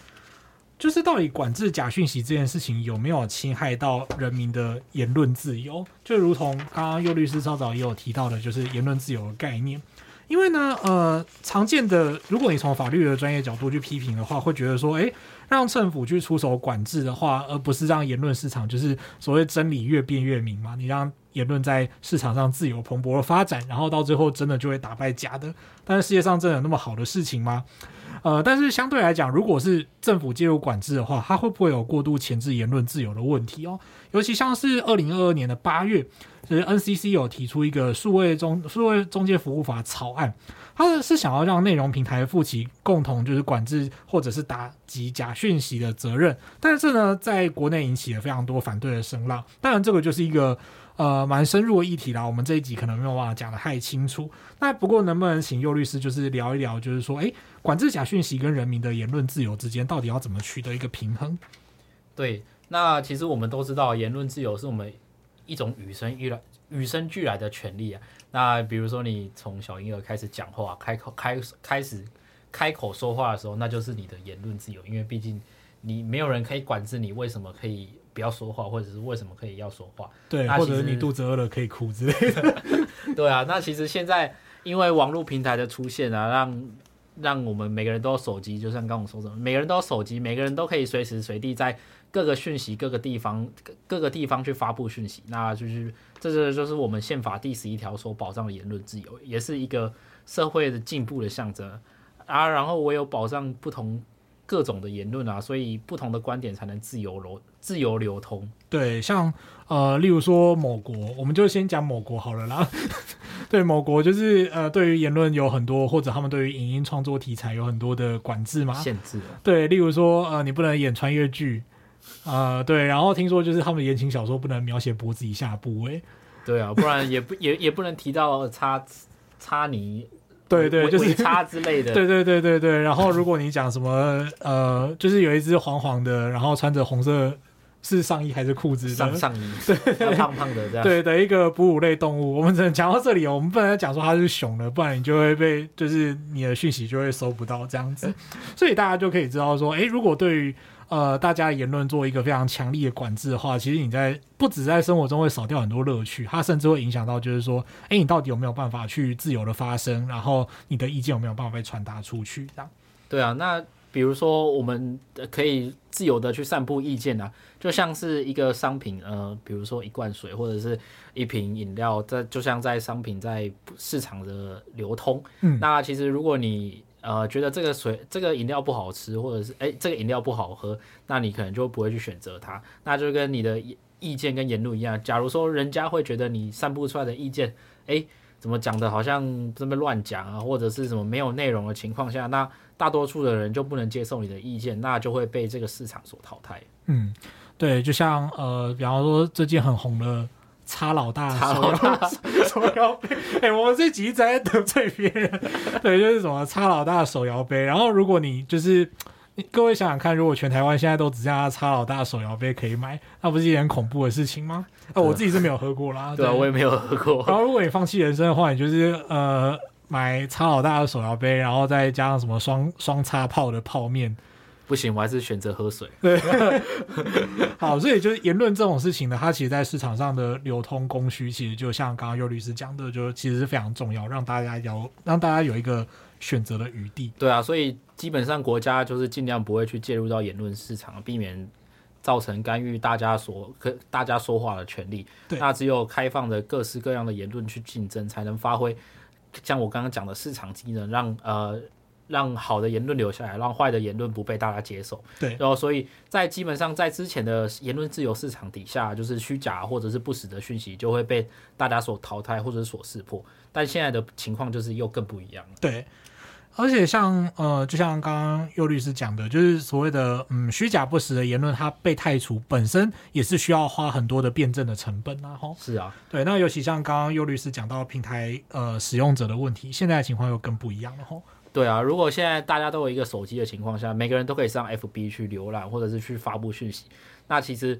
就是到底管制假讯息这件事情有没有侵害到人民的言论自由？就如同刚刚右律师稍早也有提到的，就是言论自由的概念。因为呢，呃，常见的，如果你从法律的专业角度去批评的话，会觉得说，诶，让政府去出手管制的话，而不是让言论市场，就是所谓真理越辩越明嘛。你让言论在市场上自由蓬勃的发展，然后到最后真的就会打败假的。但是世界上真的有那么好的事情吗？呃，但是相对来讲，如果是政府介入管制的话，它会不会有过度钳制言论自由的问题哦？尤其像是二零二二年的八月，就是 NCC 有提出一个数位中数位中介服务法草案，它是想要让内容平台负起共同就是管制或者是打击假讯息的责任，但是呢，在国内引起了非常多反对的声浪。当然，这个就是一个。呃，蛮深入的议题啦，我们这一集可能没有办法讲得太清楚。那不过能不能请右律师就是聊一聊，就是说，诶，管制假讯息跟人民的言论自由之间，到底要怎么取得一个平衡？对，那其实我们都知道，言论自由是我们一种与生俱来、与生俱来的权利啊。那比如说，你从小婴儿开始讲话、开口开开始开口说话的时候，那就是你的言论自由，因为毕竟你没有人可以管制你为什么可以。不要说话，或者是为什么可以要说话？对，或者你肚子饿了可以哭之类的。对啊，那其实现在因为网络平台的出现啊，让让我们每个人都有手机，就像刚刚我说的，每个人都有手机，每个人都可以随时随地在各个讯息、各个地方、各各个地方去发布讯息。那就是这是就是我们宪法第十一条所保障的言论自由，也是一个社会的进步的象征啊。然后我有保障不同。各种的言论啊，所以不同的观点才能自由流自由流通。对，像呃，例如说某国，我们就先讲某国好了啦。对，某国就是呃，对于言论有很多，或者他们对于影音创作题材有很多的管制嘛，限制。对，例如说呃，你不能演穿越剧，呃，对，然后听说就是他们言情小说不能描写脖子以下的部位。对啊，不然也不也也不能提到插插你。对对，就是叉之类的。对对对对对。然后如果你讲什么呃，就是有一只黄黄的，然后穿着红色是上衣还是裤子？上上衣。对，胖胖的这样。对的一个哺乳类动物，我们只能讲到这里，我们不能讲说它是熊的，不然你就会被就是你的讯息就会收不到这样子。所以大家就可以知道说，哎，如果对于。呃，大家言论做一个非常强力的管制的话，其实你在不止在生活中会少掉很多乐趣，它甚至会影响到，就是说，哎，你到底有没有办法去自由的发声，然后你的意见有没有办法被传达出去？这样。对啊，那比如说我们可以自由的去散布意见啊，就像是一个商品，呃，比如说一罐水或者是一瓶饮料，在就像在商品在市场的流通，嗯，那其实如果你呃觉得这个水这个饮料不好吃，或者是哎这个饮料不好喝，那你可能就不会去选择它，那就跟你的意见跟言论一样，假如说人家会觉得你散布出来的意见，哎。怎么讲的，好像这么乱讲啊，或者是什么没有内容的情况下，那大多数的人就不能接受你的意见，那就会被这个市场所淘汰。嗯，对，就像呃，比方说最近很红的差老大手摇手摇杯，哎、欸，我们这集一直在得罪别人，对，就是什么差老大的手摇杯，然后如果你就是。各位想想看，如果全台湾现在都只剩下差老大手摇杯可以买，那不是一件很恐怖的事情吗？啊，我自己是没有喝过啦。对，对啊，我也没有喝过。然后，如果你放弃人生的话，你就是呃买差老大的手摇杯，然后再加上什么双双叉泡的泡面。不行，我还是选择喝水。对，好，所以就是言论这种事情呢，它其实，在市场上的流通供需，其实就像刚刚尤律师讲的，就其实是非常重要，让大家有让大家有一个选择的余地。对啊，所以。基本上国家就是尽量不会去介入到言论市场，避免造成干预大家所可大家说话的权利。对，那只有开放的各式各样的言论去竞争，才能发挥像我刚刚讲的市场机能，让呃让好的言论留下来，让坏的言论不被大家接受。对，然后所以在基本上在之前的言论自由市场底下，就是虚假或者是不实的讯息就会被大家所淘汰或者是所识破。但现在的情况就是又更不一样了。对。而且像呃，就像刚刚尤律师讲的，就是所谓的嗯虚假不实的言论，它被汰除本身也是需要花很多的辩证的成本啊。吼，是啊，对。那尤其像刚刚尤律师讲到平台呃使用者的问题，现在的情况又更不一样了。吼，对啊，如果现在大家都有一个手机的情况下，每个人都可以上 FB 去浏览或者是去发布讯息，那其实。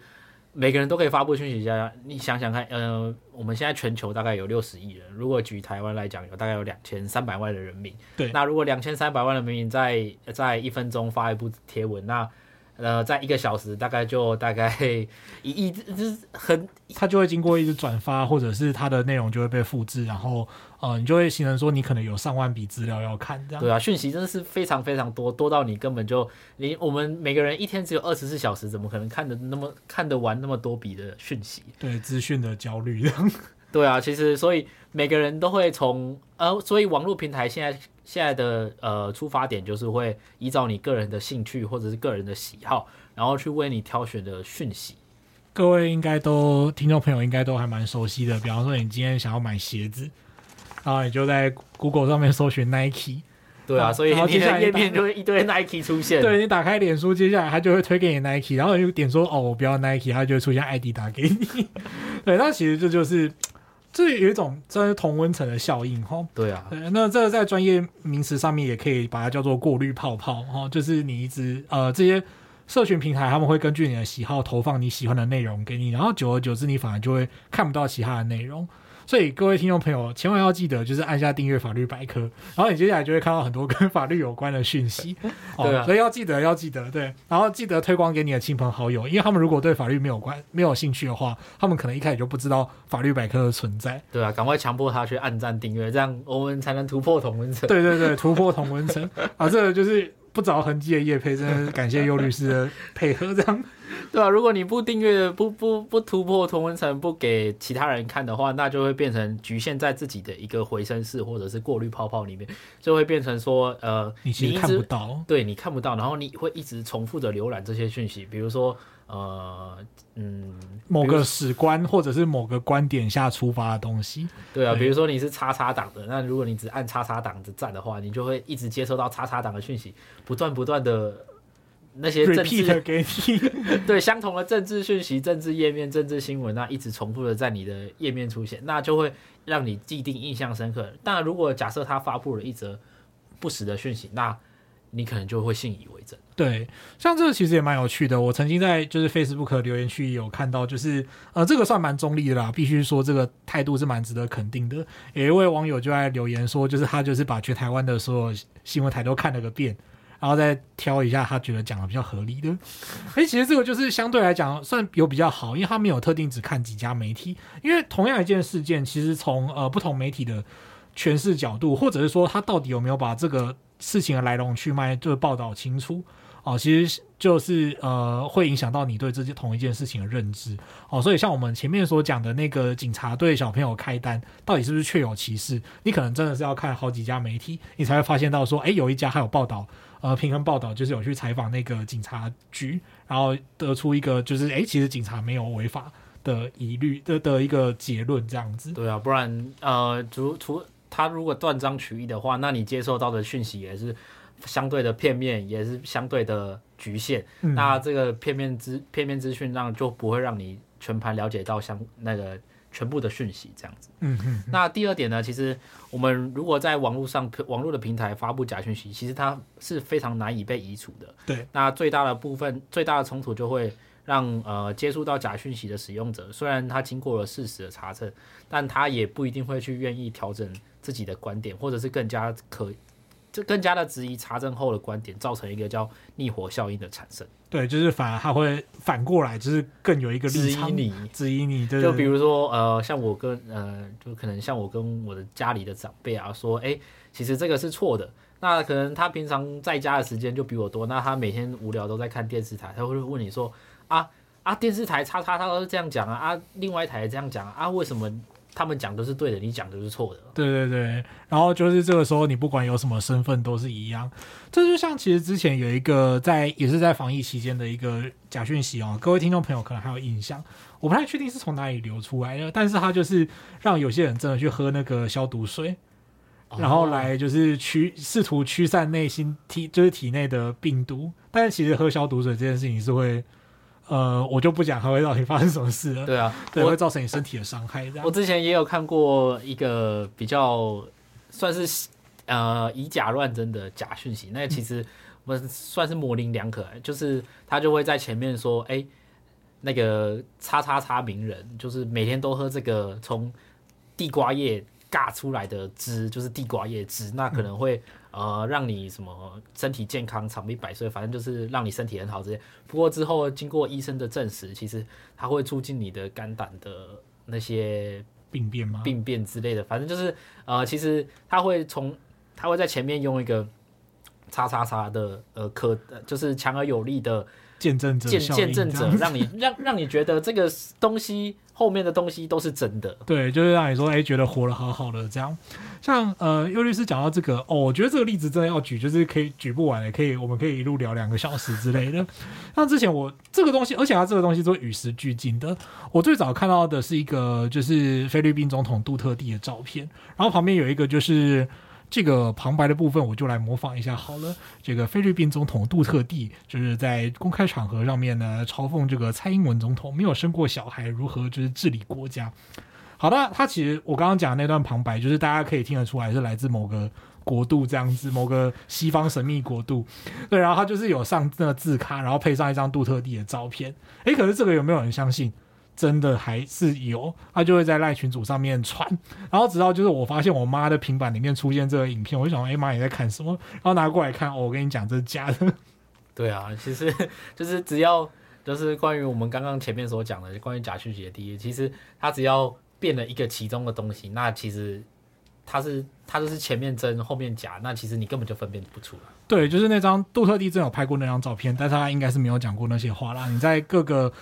每个人都可以发布讯息，下你想想看，呃，我们现在全球大概有六十亿人，如果举台湾来讲，有大概有两千三百万的人民。对，那如果两千三百万的人民在在一分钟发一部贴文，那呃，在一个小时大概就大概一亿，就是很，它就会经过一直转发，或者是它的内容就会被复制，然后呃，你就会形成说你可能有上万笔资料要看，这样。对啊，讯息真的是非常非常多，多到你根本就你我们每个人一天只有二十四小时，怎么可能看得那么看得完那么多笔的讯息？对，资讯的焦虑这样。对啊，其实所以每个人都会从呃，所以网络平台现在现在的呃出发点就是会依照你个人的兴趣或者是个人的喜好，然后去为你挑选的讯息。各位应该都听众朋友应该都还蛮熟悉的，比方说你今天想要买鞋子，然后你就在 Google 上面搜寻 Nike。对啊，所以接下来页面就会一堆 Nike 出现。对，你打开脸书，接下来它就会推给你 Nike，然后你就点说哦，我不要 Nike，它就会出现 ID 打给你。对，那其实这就是。这有一种真是同温层的效应哈。对啊对，那这个在专业名词上面也可以把它叫做过滤泡泡哈，就是你一直呃这些社群平台他们会根据你的喜好投放你喜欢的内容给你，然后久而久之你反而就会看不到其他的内容。所以各位听众朋友，千万要记得，就是按下订阅法律百科，然后你接下来就会看到很多跟法律有关的讯息。对啊，所以要记得，要记得，对，然后记得推广给你的亲朋好友，因为他们如果对法律没有关、没有兴趣的话，他们可能一开始就不知道法律百科的存在。对啊，赶快强迫他去按赞订阅，这样我们才能突破同温层。对对对，突破同温层 啊，这个就是。不着痕迹的夜配，真的 感谢尤律师的配合，这样 对啊，如果你不订阅、不不不突破同文层、不给其他人看的话，那就会变成局限在自己的一个回声室或者是过滤泡泡里面，就会变成说，呃，你其实看不到，对你看不到，然后你会一直重复的浏览这些讯息，比如说。呃，嗯，某个史观或者是某个观点下出发的东西，对啊，比如说你是叉叉党的，那如果你只按叉叉党的赞的话，你就会一直接收到叉叉党的讯息，不断不断的那些政治给你，对，相同的政治讯息、政治页面、政治新闻，那一直重复的在你的页面出现，那就会让你既定印象深刻。但，如果假设他发布了一则不实的讯息，那你可能就会信以为真。对，像这个其实也蛮有趣的。我曾经在就是 Facebook 留言区有看到，就是呃，这个算蛮中立的啦，必须说这个态度是蛮值得肯定的。有一位网友就在留言说，就是他就是把全台湾的所有新闻台都看了个遍，然后再挑一下他觉得讲的比较合理的。哎，其实这个就是相对来讲算有比较好，因为他没有特定只看几家媒体，因为同样一件事件，其实从呃不同媒体的诠释角度，或者是说他到底有没有把这个。事情的来龙去脉就报道清楚哦，其实就是呃会影响到你对这件同一件事情的认知哦。所以像我们前面所讲的那个警察对小朋友开单，到底是不是确有其事？你可能真的是要看好几家媒体，你才会发现到说，哎，有一家还有报道，呃，平衡报道就是有去采访那个警察局，然后得出一个就是，哎，其实警察没有违法的疑虑的的一个结论，这样子。对啊，不然呃，除除他如果断章取义的话，那你接受到的讯息也是相对的片面，也是相对的局限。嗯、那这个片面资片面资讯让就不会让你全盘了解到相那个。全部的讯息这样子，嗯嗯。那第二点呢，其实我们如果在网络上网络的平台发布假讯息，其实它是非常难以被移除的。对。那最大的部分，最大的冲突就会让呃接触到假讯息的使用者，虽然他经过了事实的查证，但他也不一定会去愿意调整自己的观点，或者是更加可。就更加的质疑查证后的观点，造成一个叫逆火效应的产生。对，就是反而他会反过来，就是更有一个质疑你，质疑你。对，就比如说，呃，像我跟呃，就可能像我跟我的家里的长辈啊，说，哎、欸，其实这个是错的。那可能他平常在家的时间就比我多，那他每天无聊都在看电视台，他会问你说，啊啊，电视台叉叉叉都是这样讲啊，啊，另外一台也这样讲啊，啊，为什么？他们讲的是对的，你讲的是错的。对对对，然后就是这个时候，你不管有什么身份都是一样。这就像其实之前有一个在也是在防疫期间的一个假讯息哦，各位听众朋友可能还有印象，我不太确定是从哪里流出来的，但是他就是让有些人真的去喝那个消毒水，然后来就是驱试图驱散内心体就是体内的病毒，但是其实喝消毒水这件事情是会。呃，我就不讲它会到底发生什么事了。对啊，对，会造成你身体的伤害。我之前也有看过一个比较算是呃以假乱真的假讯息，那其实我们算是模棱两可，就是他就会在前面说，哎、欸，那个叉叉叉名人，就是每天都喝这个从地瓜叶榨出来的汁，就是地瓜叶汁，那可能会。呃，让你什么身体健康、长命百岁，反正就是让你身体很好这些。不过之后经过医生的证实，其实它会促进你的肝胆的那些病变吗？病变之类的，反正就是呃，其实它会从它会在前面用一个叉叉叉的呃可就是强而有力的见证者、见证者，让你让让你觉得这个东西。后面的东西都是真的，对，就是让你说，哎、欸，觉得活得好好的这样。像呃，尤律师讲到这个，哦，我觉得这个例子真的要举，就是可以举不完的，可以，我们可以一路聊两个小时之类的。像之前我这个东西，而且它这个东西都与时俱进的。我最早看到的是一个，就是菲律宾总统杜特地的照片，然后旁边有一个就是。这个旁白的部分，我就来模仿一下好了。这个菲律宾总统杜特地就是在公开场合上面呢，嘲讽这个蔡英文总统没有生过小孩，如何就是治理国家。好的，他其实我刚刚讲的那段旁白，就是大家可以听得出来是来自某个国度这样子，某个西方神秘国度。对，然后他就是有上那个字卡，然后配上一张杜特地的照片。诶，可是这个有没有人相信？真的还是有，他就会在赖群组上面传，然后直到就是我发现我妈的平板里面出现这个影片，我就想，哎妈，你在看什么？然后拿过来看，哦，我跟你讲，这是假的。对啊，其实 就是只要就是关于我们刚刚前面所讲的关于假讯息的第一，其实它只要变了一个其中的东西，那其实它是它就是前面真后面假，那其实你根本就分辨不出来。对，就是那张杜特地真有拍过那张照片，但是他应该是没有讲过那些话啦。你在各个。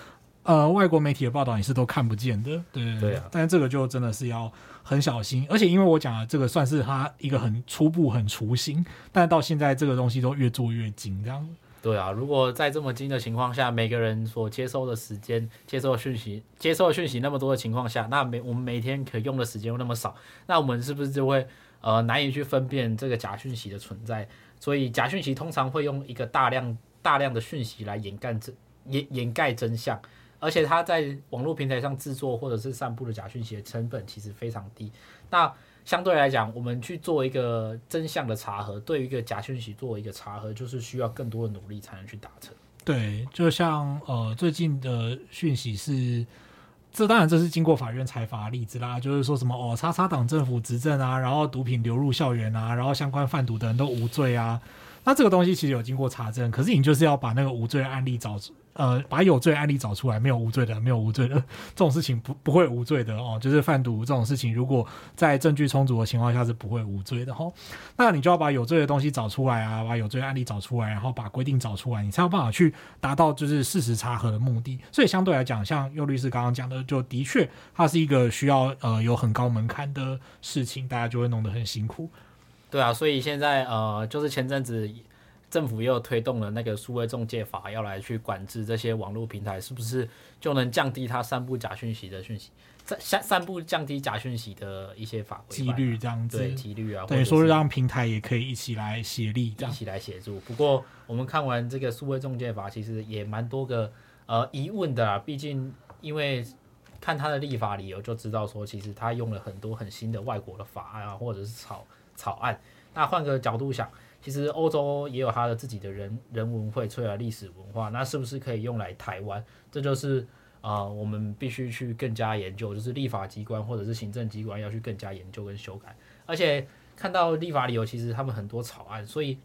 呃，外国媒体的报道你是都看不见的，对对对。啊、但是这个就真的是要很小心，而且因为我讲的这个算是它一个很初步、很雏形，但到现在这个东西都越做越精，这样。对啊，如果在这么精的情况下，每个人所接收的时间、接收的讯息、接收的讯息那么多的情况下，那每我们每天可用的时间又那么少，那我们是不是就会呃难以去分辨这个假讯息的存在？所以假讯息通常会用一个大量大量的讯息来掩盖真掩掩盖真相。而且他在网络平台上制作或者是散布的假讯息的成本其实非常低。那相对来讲，我们去做一个真相的查核，对于一个假讯息做一个查核，就是需要更多的努力才能去达成。对，就像呃最近的讯息是，这当然这是经过法院裁罚例子啦，就是说什么哦，叉叉党政府执政啊，然后毒品流入校园啊，然后相关贩毒的人都无罪啊。那这个东西其实有经过查证，可是你就是要把那个无罪的案例找出呃把有罪案例找出来，没有无罪的，没有无罪的这种事情不不会无罪的哦。就是贩毒这种事情，如果在证据充足的情况下是不会无罪的哈、哦。那你就要把有罪的东西找出来啊，把有罪案例找出来，然后把规定找出来，你才有办法去达到就是事实查核的目的。所以相对来讲，像佑律师刚刚讲的，就的确它是一个需要呃有很高门槛的事情，大家就会弄得很辛苦。对啊，所以现在呃，就是前阵子政府又推动了那个数位中介法，要来去管制这些网络平台，是不是就能降低它散布假讯息的讯息，散散布降低假讯息的一些法规几率这样子？对，几率啊，等于说让平台也可以一起来协力，一起来协助。不过我们看完这个数位中介法，其实也蛮多个呃疑问的啊，毕竟因为看他的立法理由就知道说，其实他用了很多很新的外国的法案啊，或者是草。草案，那换个角度想，其实欧洲也有它的自己的人人文荟萃啊，历史文化，那是不是可以用来台湾？这就是啊、我们必须去更加研究，就是立法机关或者是行政机关要去更加研究跟修改。而且看到立法理由，其实他们很多草案，所以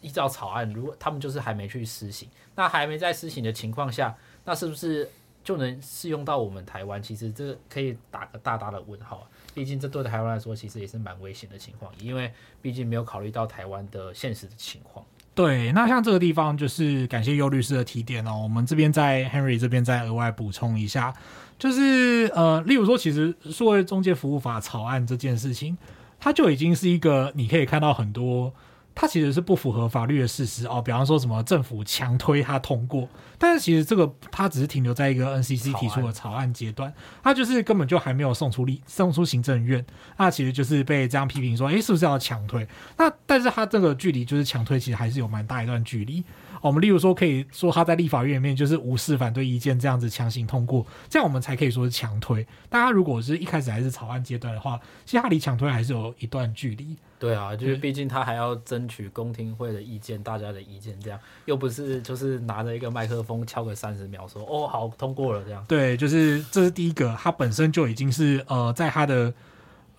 依照草案，如果他们就是还没去施行，那还没在施行的情况下，那是不是就能适用到我们台湾？其实这可以打个大大的问号啊。毕竟这对台湾来说，其实也是蛮危险的情况，因为毕竟没有考虑到台湾的现实的情况。对，那像这个地方，就是感谢尤律师的提点哦。我们这边在 Henry 这边再额外补充一下，就是呃，例如说，其实数位中介服务法草案这件事情，它就已经是一个你可以看到很多。它其实是不符合法律的事实哦，比方说什么政府强推它通过，但是其实这个它只是停留在一个 NCC 提出的草案阶段，它就是根本就还没有送出立送出行政院，那其实就是被这样批评说，诶，是不是要强推？那但是它这个距离就是强推，其实还是有蛮大一段距离。我们例如说，可以说他在立法院里面就是无视反对意见这样子强行通过，这样我们才可以说是强推。大家如果是一开始还是草案阶段的话，其实他离强推还是有一段距离。对啊，就是毕竟他还要争取公听会的意见，大家的意见，这样又不是就是拿着一个麦克风敲个三十秒说哦好通过了这样。对，就是这是第一个，他本身就已经是呃在他的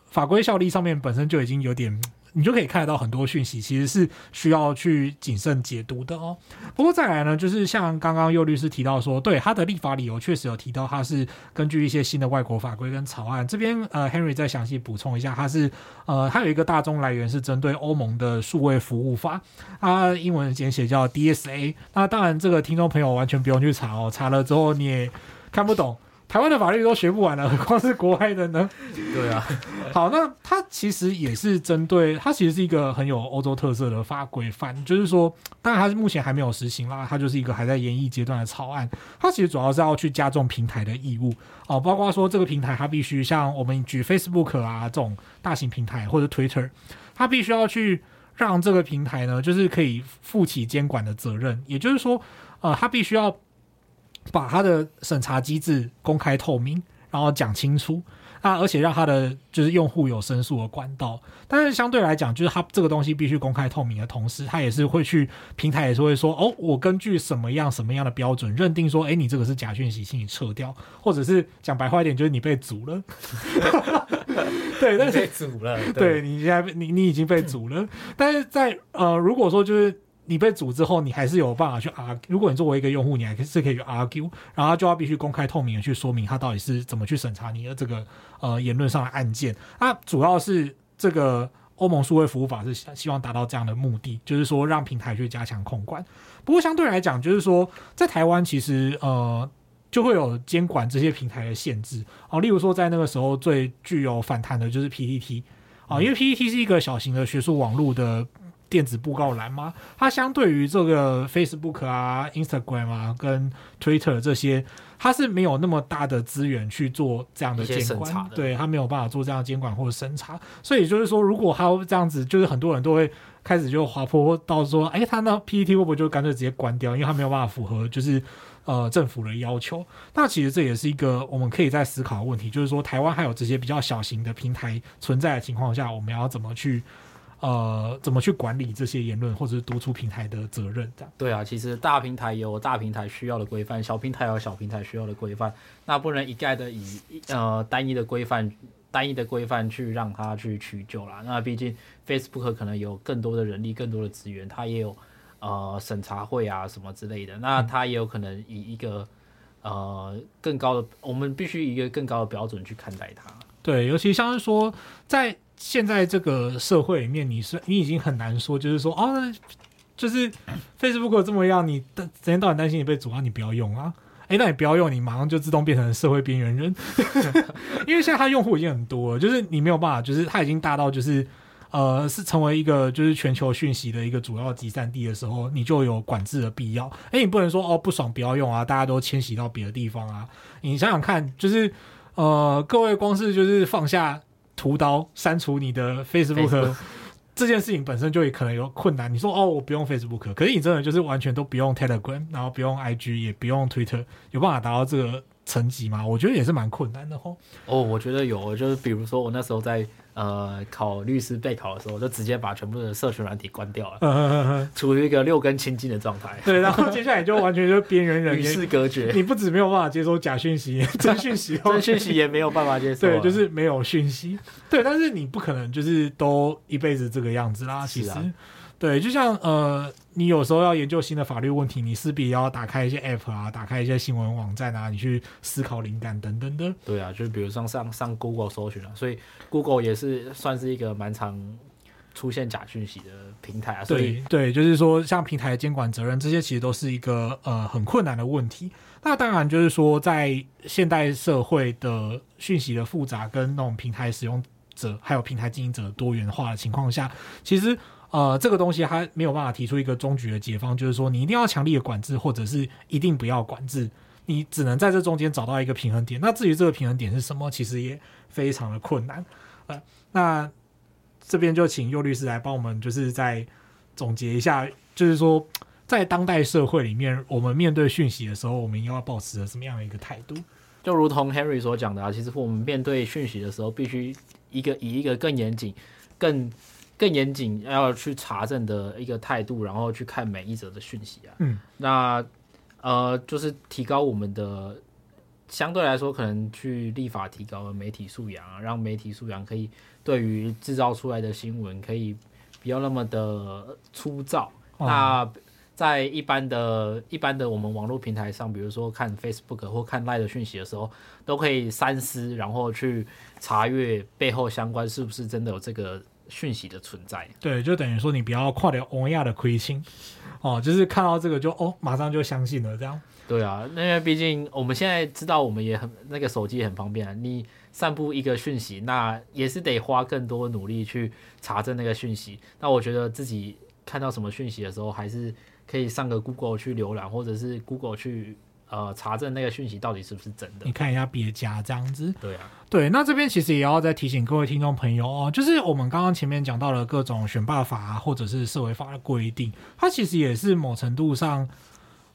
法规效力上面本身就已经有点。你就可以看得到很多讯息，其实是需要去谨慎解读的哦。不过再来呢，就是像刚刚右律师提到说，对他的立法理由确实有提到，他是根据一些新的外国法规跟草案。这边呃，Henry 再详细补充一下，他是呃，他有一个大宗来源是针对欧盟的数位服务法，它英文简写叫 DSA。那当然，这个听众朋友完全不用去查哦，查了之后你也看不懂。台湾的法律都学不完了，何况是国外的呢？对啊，好，那它其实也是针对，它其实是一个很有欧洲特色的法规范，就是说，当然它是目前还没有实行啦，它就是一个还在研议阶段的草案。它其实主要是要去加重平台的义务哦，包括说这个平台它必须像我们举 Facebook 啊这种大型平台或者 Twitter，它必须要去让这个平台呢，就是可以负起监管的责任，也就是说，呃，它必须要。把他的审查机制公开透明，然后讲清楚啊，而且让他的就是用户有申诉的管道。但是相对来讲，就是他这个东西必须公开透明的同时，他也是会去平台也是会说，哦，我根据什么样什么样的标准认定说，哎，你这个是假讯息，请你撤掉，或者是讲白话一点，就是你被阻了。对，但是被阻了，对，对你现在你你已经被阻了。但是在呃，如果说就是。你被阻之后，你还是有办法去 argue。如果你作为一个用户，你还是可以去 argue，然后他就要必须公开透明的去说明他到底是怎么去审查你的这个呃言论上的案件。那主要是这个欧盟数位服务法是希望达到这样的目的，就是说让平台去加强控管。不过相对来讲，就是说在台湾其实呃就会有监管这些平台的限制哦。例如说在那个时候最具有反弹的就是 PTT 啊，因为 PTT 是一个小型的学术网络的。电子布告栏吗？它相对于这个 Facebook 啊、Instagram 啊、跟 Twitter 这些，它是没有那么大的资源去做这样的监管，对，它没有办法做这样的监管或者审查。所以就是说，如果它这样子，就是很多人都会开始就滑坡到说，哎，他那 PPT 会不会就干脆直接关掉？因为它没有办法符合就是呃政府的要求。那其实这也是一个我们可以在思考的问题，就是说台湾还有这些比较小型的平台存在的情况下，我们要怎么去？呃，怎么去管理这些言论，或者是督促平台的责任？这样对啊，其实大平台有大平台需要的规范，小平台有小平台需要的规范，那不能一概的以呃单一的规范、单一的规范去让它去取救啦。那毕竟 Facebook 可能有更多的人力、更多的资源，它也有呃审查会啊什么之类的，那他也有可能以一个呃更高的，我们必须以一个更高的标准去看待它。对，尤其像是说在现在这个社会里面，你是你已经很难说，就是说哦，就是 Facebook 这么样，你的整天到晚担心你被阻碍，你不要用啊。哎，那你不要用，你马上就自动变成社会边缘人，因为现在它用户已经很多了，就是你没有办法，就是它已经大到就是，呃，是成为一个就是全球讯息的一个主要集散地的时候，你就有管制的必要。哎，你不能说哦不爽不要用啊，大家都迁徙到别的地方啊。你想想看，就是呃，各位光是就是放下屠刀删除你的 Facebook。这件事情本身就也可能有困难。你说哦，我不用 Facebook，可是你真的就是完全都不用 Telegram，然后不用 IG，也不用 Twitter，有办法达到这个层级吗？我觉得也是蛮困难的吼。哦，我觉得有，就是比如说我那时候在。呃，考律师备考的时候，我就直接把全部的社群软体关掉了，处于一个六根清净的状态。对，然后接下来就完全就边缘人，与世隔绝。你不止没有办法接收假讯息，真讯息，真讯息也没有办法接收。对，就是没有讯息。对，但是你不可能就是都一辈子这个样子啦。其实。对，就像呃，你有时候要研究新的法律问题，你势必要打开一些 App 啊，打开一些新闻网站啊，你去思考灵感等等的。对啊，就是比如上上上 Google 搜寻啊，所以 Google 也是算是一个蛮常出现假讯息的平台啊。所以对，对，就是说像平台的监管责任这些，其实都是一个呃很困难的问题。那当然就是说，在现代社会的讯息的复杂跟那种平台使用者还有平台经营者多元化的情况下，其实。呃，这个东西还没有办法提出一个终局的解方，就是说你一定要强力的管制，或者是一定不要管制，你只能在这中间找到一个平衡点。那至于这个平衡点是什么，其实也非常的困难。呃，那这边就请右律师来帮我们，就是再总结一下，就是说在当代社会里面，我们面对讯息的时候，我们应该要保持着什么样的一个态度？就如同 Henry 所讲的啊，其实我们面对讯息的时候，必须一个以一个更严谨、更更严谨要去查证的一个态度，然后去看每一则的讯息啊。嗯，那呃，就是提高我们的相对来说，可能去立法提高媒体素养啊，让媒体素养可以对于制造出来的新闻可以不要那么的粗糙。哦、那在一般的一般的我们网络平台上，比如说看 Facebook 或看 Line 的讯息的时候，都可以三思，然后去查阅背后相关是不是真的有这个。讯息的存在，对，就等于说你不要跨掉欧亚的亏心，哦，就是看到这个就哦，马上就相信了这样。对啊，因为毕竟我们现在知道，我们也很那个手机也很方便啊。你散布一个讯息，那也是得花更多努力去查证那个讯息。那我觉得自己看到什么讯息的时候，还是可以上个 Google 去浏览，或者是 Google 去。呃，查证那个讯息到底是不是真的？你看一下别家这样子。对啊，对，那这边其实也要再提醒各位听众朋友哦，就是我们刚刚前面讲到了各种选罢法啊，或者是社会法的规定，它其实也是某程度上，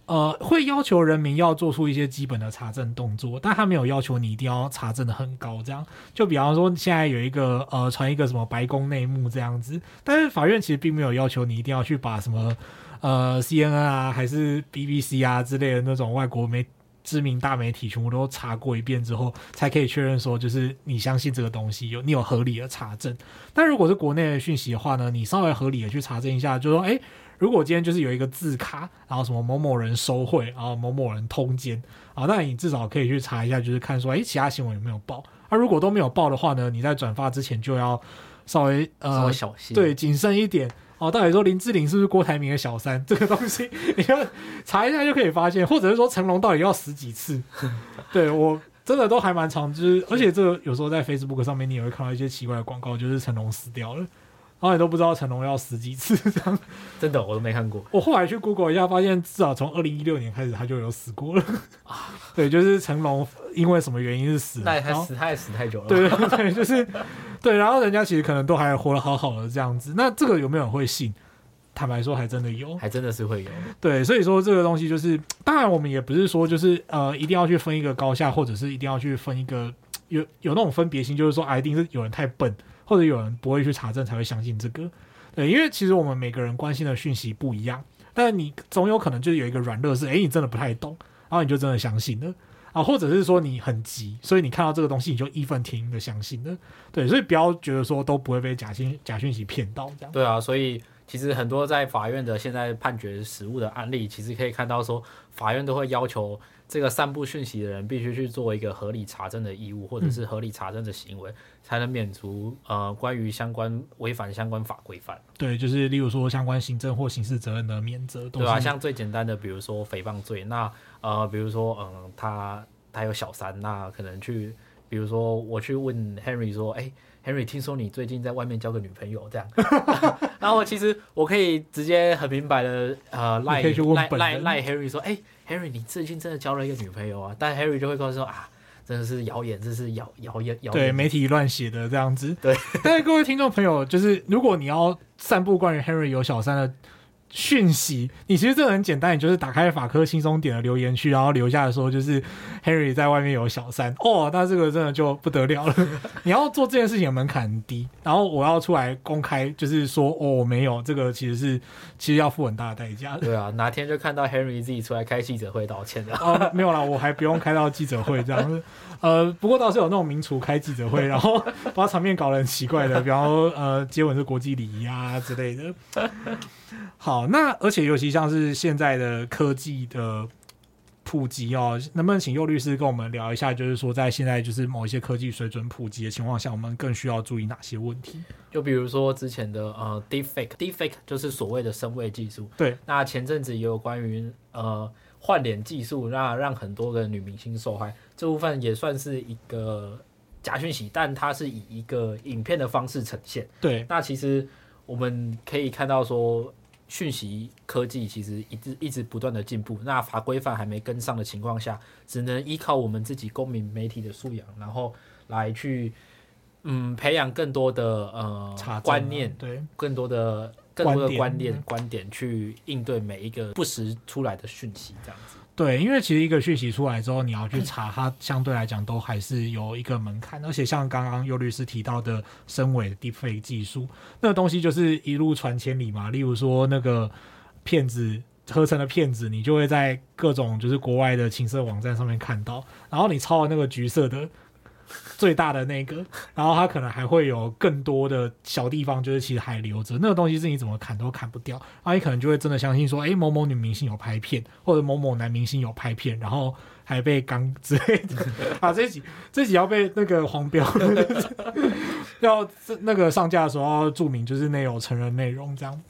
呃，会要求人民要做出一些基本的查证动作，但他没有要求你一定要查证的很高。这样，就比方说现在有一个呃传一个什么白宫内幕这样子，但是法院其实并没有要求你一定要去把什么。呃，CNN 啊，还是 BBC 啊之类的那种外国媒知名大媒体，全部都查过一遍之后，才可以确认说，就是你相信这个东西有你有合理的查证。但如果是国内的讯息的话呢，你稍微合理的去查证一下，就说，诶，如果今天就是有一个字卡，然后什么某某人收贿，然后某某人通奸啊，那你至少可以去查一下，就是看说，哎，其他新闻有没有报？啊，如果都没有报的话呢，你在转发之前就要稍微呃稍微小心，对，谨慎一点。哦，到底说林志玲是不是郭台铭的小三？这个东西你要查一下就可以发现，或者是说成龙到底要死几次？对，我真的都还蛮常知，而且这个有时候在 Facebook 上面你也会看到一些奇怪的广告，就是成龙死掉了，然后你都不知道成龙要死几次这样。真的我都没看过。我后来去 Google 一下，发现至少从二零一六年开始他就有死过了啊。对，就是成龙因为什么原因是死了？那他死，他也死太久了。对对对，就是。对，然后人家其实可能都还活得好好的这样子，那这个有没有人会信？坦白说，还真的有，还真的是会有。对，所以说这个东西就是，当然我们也不是说就是呃一定要去分一个高下，或者是一定要去分一个有有那种分别心，就是说啊一定是有人太笨，或者有人不会去查证才会相信这个。对，因为其实我们每个人关心的讯息不一样，但你总有可能就是有一个软肋是，哎，你真的不太懂，然后你就真的相信了。啊，或者是说你很急，所以你看到这个东西你就义愤填膺的相信了，对，所以不要觉得说都不会被假信假讯息骗到这样。对啊，所以其实很多在法院的现在判决实务的案例，其实可以看到说，法院都会要求这个散布讯息的人必须去做一个合理查证的义务，或者是合理查证的行为，嗯、才能免除呃关于相关违反相关法规范。对，就是例如说相关行政或刑事责任的免责，对啊，像最简单的，比如说诽谤罪，那呃，比如说嗯、呃，他他有小三，那可能去，比如说我去问 Henry 说，哎。Henry，听说你最近在外面交个女朋友，这样，然后其实我可以直接很明白的呃赖赖赖赖 Henry 说，哎、欸，Henry，你最近真的交了一个女朋友啊？但 Henry 就会告诉说啊，真的是谣言，这是谣谣言谣言，对，媒体乱写的这样子。对，但是各位听众朋友，就是如果你要散布关于 Henry 有小三的。讯息，你其实这个很简单，你就是打开法科轻松点的留言区，然后留下来说就是 Harry 在外面有小三哦，那这个真的就不得了了。你要做这件事情的门槛很低，然后我要出来公开就是说哦，我没有这个，其实是其实要付很大的代价。对啊，哪天就看到 Harry 自己出来开记者会道歉的。哦，没有啦，我还不用开到记者会这样子。呃，不过倒是有那种名厨开记者会，然后把场面搞得很奇怪的，比方说呃接吻是国际礼仪啊之类的。好，那而且尤其像是现在的科技的普及哦，能不能请佑律师跟我们聊一下？就是说，在现在就是某一些科技水准普及的情况下，我们更需要注意哪些问题？就比如说之前的呃，Deepfake，Deepfake 就是所谓的声位技术。对，那前阵子也有关于呃换脸技术，那让很多的女明星受害，这部分也算是一个假讯息，但它是以一个影片的方式呈现。对，那其实我们可以看到说。讯息科技其实一直一直不断的进步，那法规范还没跟上的情况下，只能依靠我们自己公民媒体的素养，然后来去嗯培养更多的呃观念，对，更多的更多的观念观点去应对每一个不时出来的讯息，这样子。对，因为其实一个讯息出来之后，你要去查，它相对来讲都还是有一个门槛。而且像刚刚尤律师提到的深伪 Deepfake 技术，那个东西就是一路传千里嘛。例如说那个骗子合成的骗子，你就会在各种就是国外的情色网站上面看到，然后你抄了那个橘色的。最大的那个，然后它可能还会有更多的小地方，就是其实还留着那个东西，是你怎么砍都砍不掉。然后你可能就会真的相信说，哎，某某女明星有拍片，或者某某男明星有拍片，然后还被刚之类的。啊，这集这集要被那个黄标，要那个上架的时候要注明就是内有成人内容这样。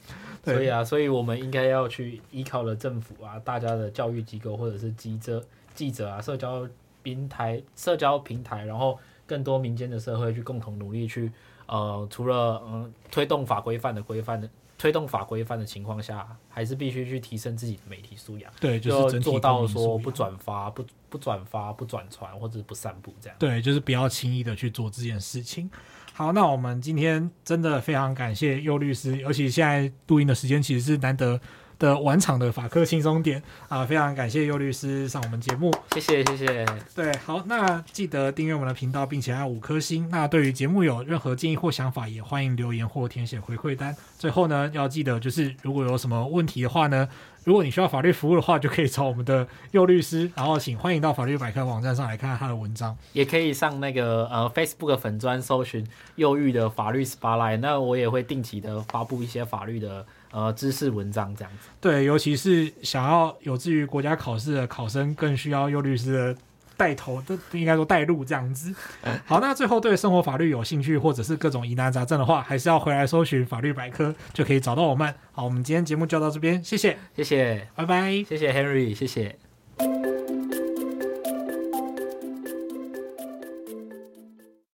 对。所以啊，所以我们应该要去依靠了政府啊，大家的教育机构或者是记者记者啊，社交。平台、社交平台，然后更多民间的社会去共同努力去，呃，除了嗯、呃、推动法规范的规范的推动法规范的情况下，还是必须去提升自己的媒体素养。对，就是做到说不转发、不不转发、不转传或者不散布这样。对，就是不要轻易的去做这件事情。好，那我们今天真的非常感谢佑律师，尤其现在录音的时间其实是难得。的晚场的法科轻松点啊，非常感谢佑律师上我们节目，谢谢谢谢。对，好，那记得订阅我们的频道，并且按五颗星。那对于节目有任何建议或想法，也欢迎留言或填写回馈单。最后呢，要记得就是如果有什么问题的话呢，如果你需要法律服务的话，就可以找我们的佑律师。然后请欢迎到法律百科网站上来看看他的文章，也可以上那个呃 Facebook 粉专搜寻佑律的法律 Spotlight。那我也会定期的发布一些法律的。呃，知识文章这样子，对，尤其是想要有志于国家考试的考生，更需要尤律师的带头，这应该说带路这样子。好，那最后对生活法律有兴趣，或者是各种疑难杂症的话，还是要回来搜寻法律百科，就可以找到我们。好，我们今天节目就到这边，谢谢，谢谢，拜拜，谢谢 Henry，谢谢。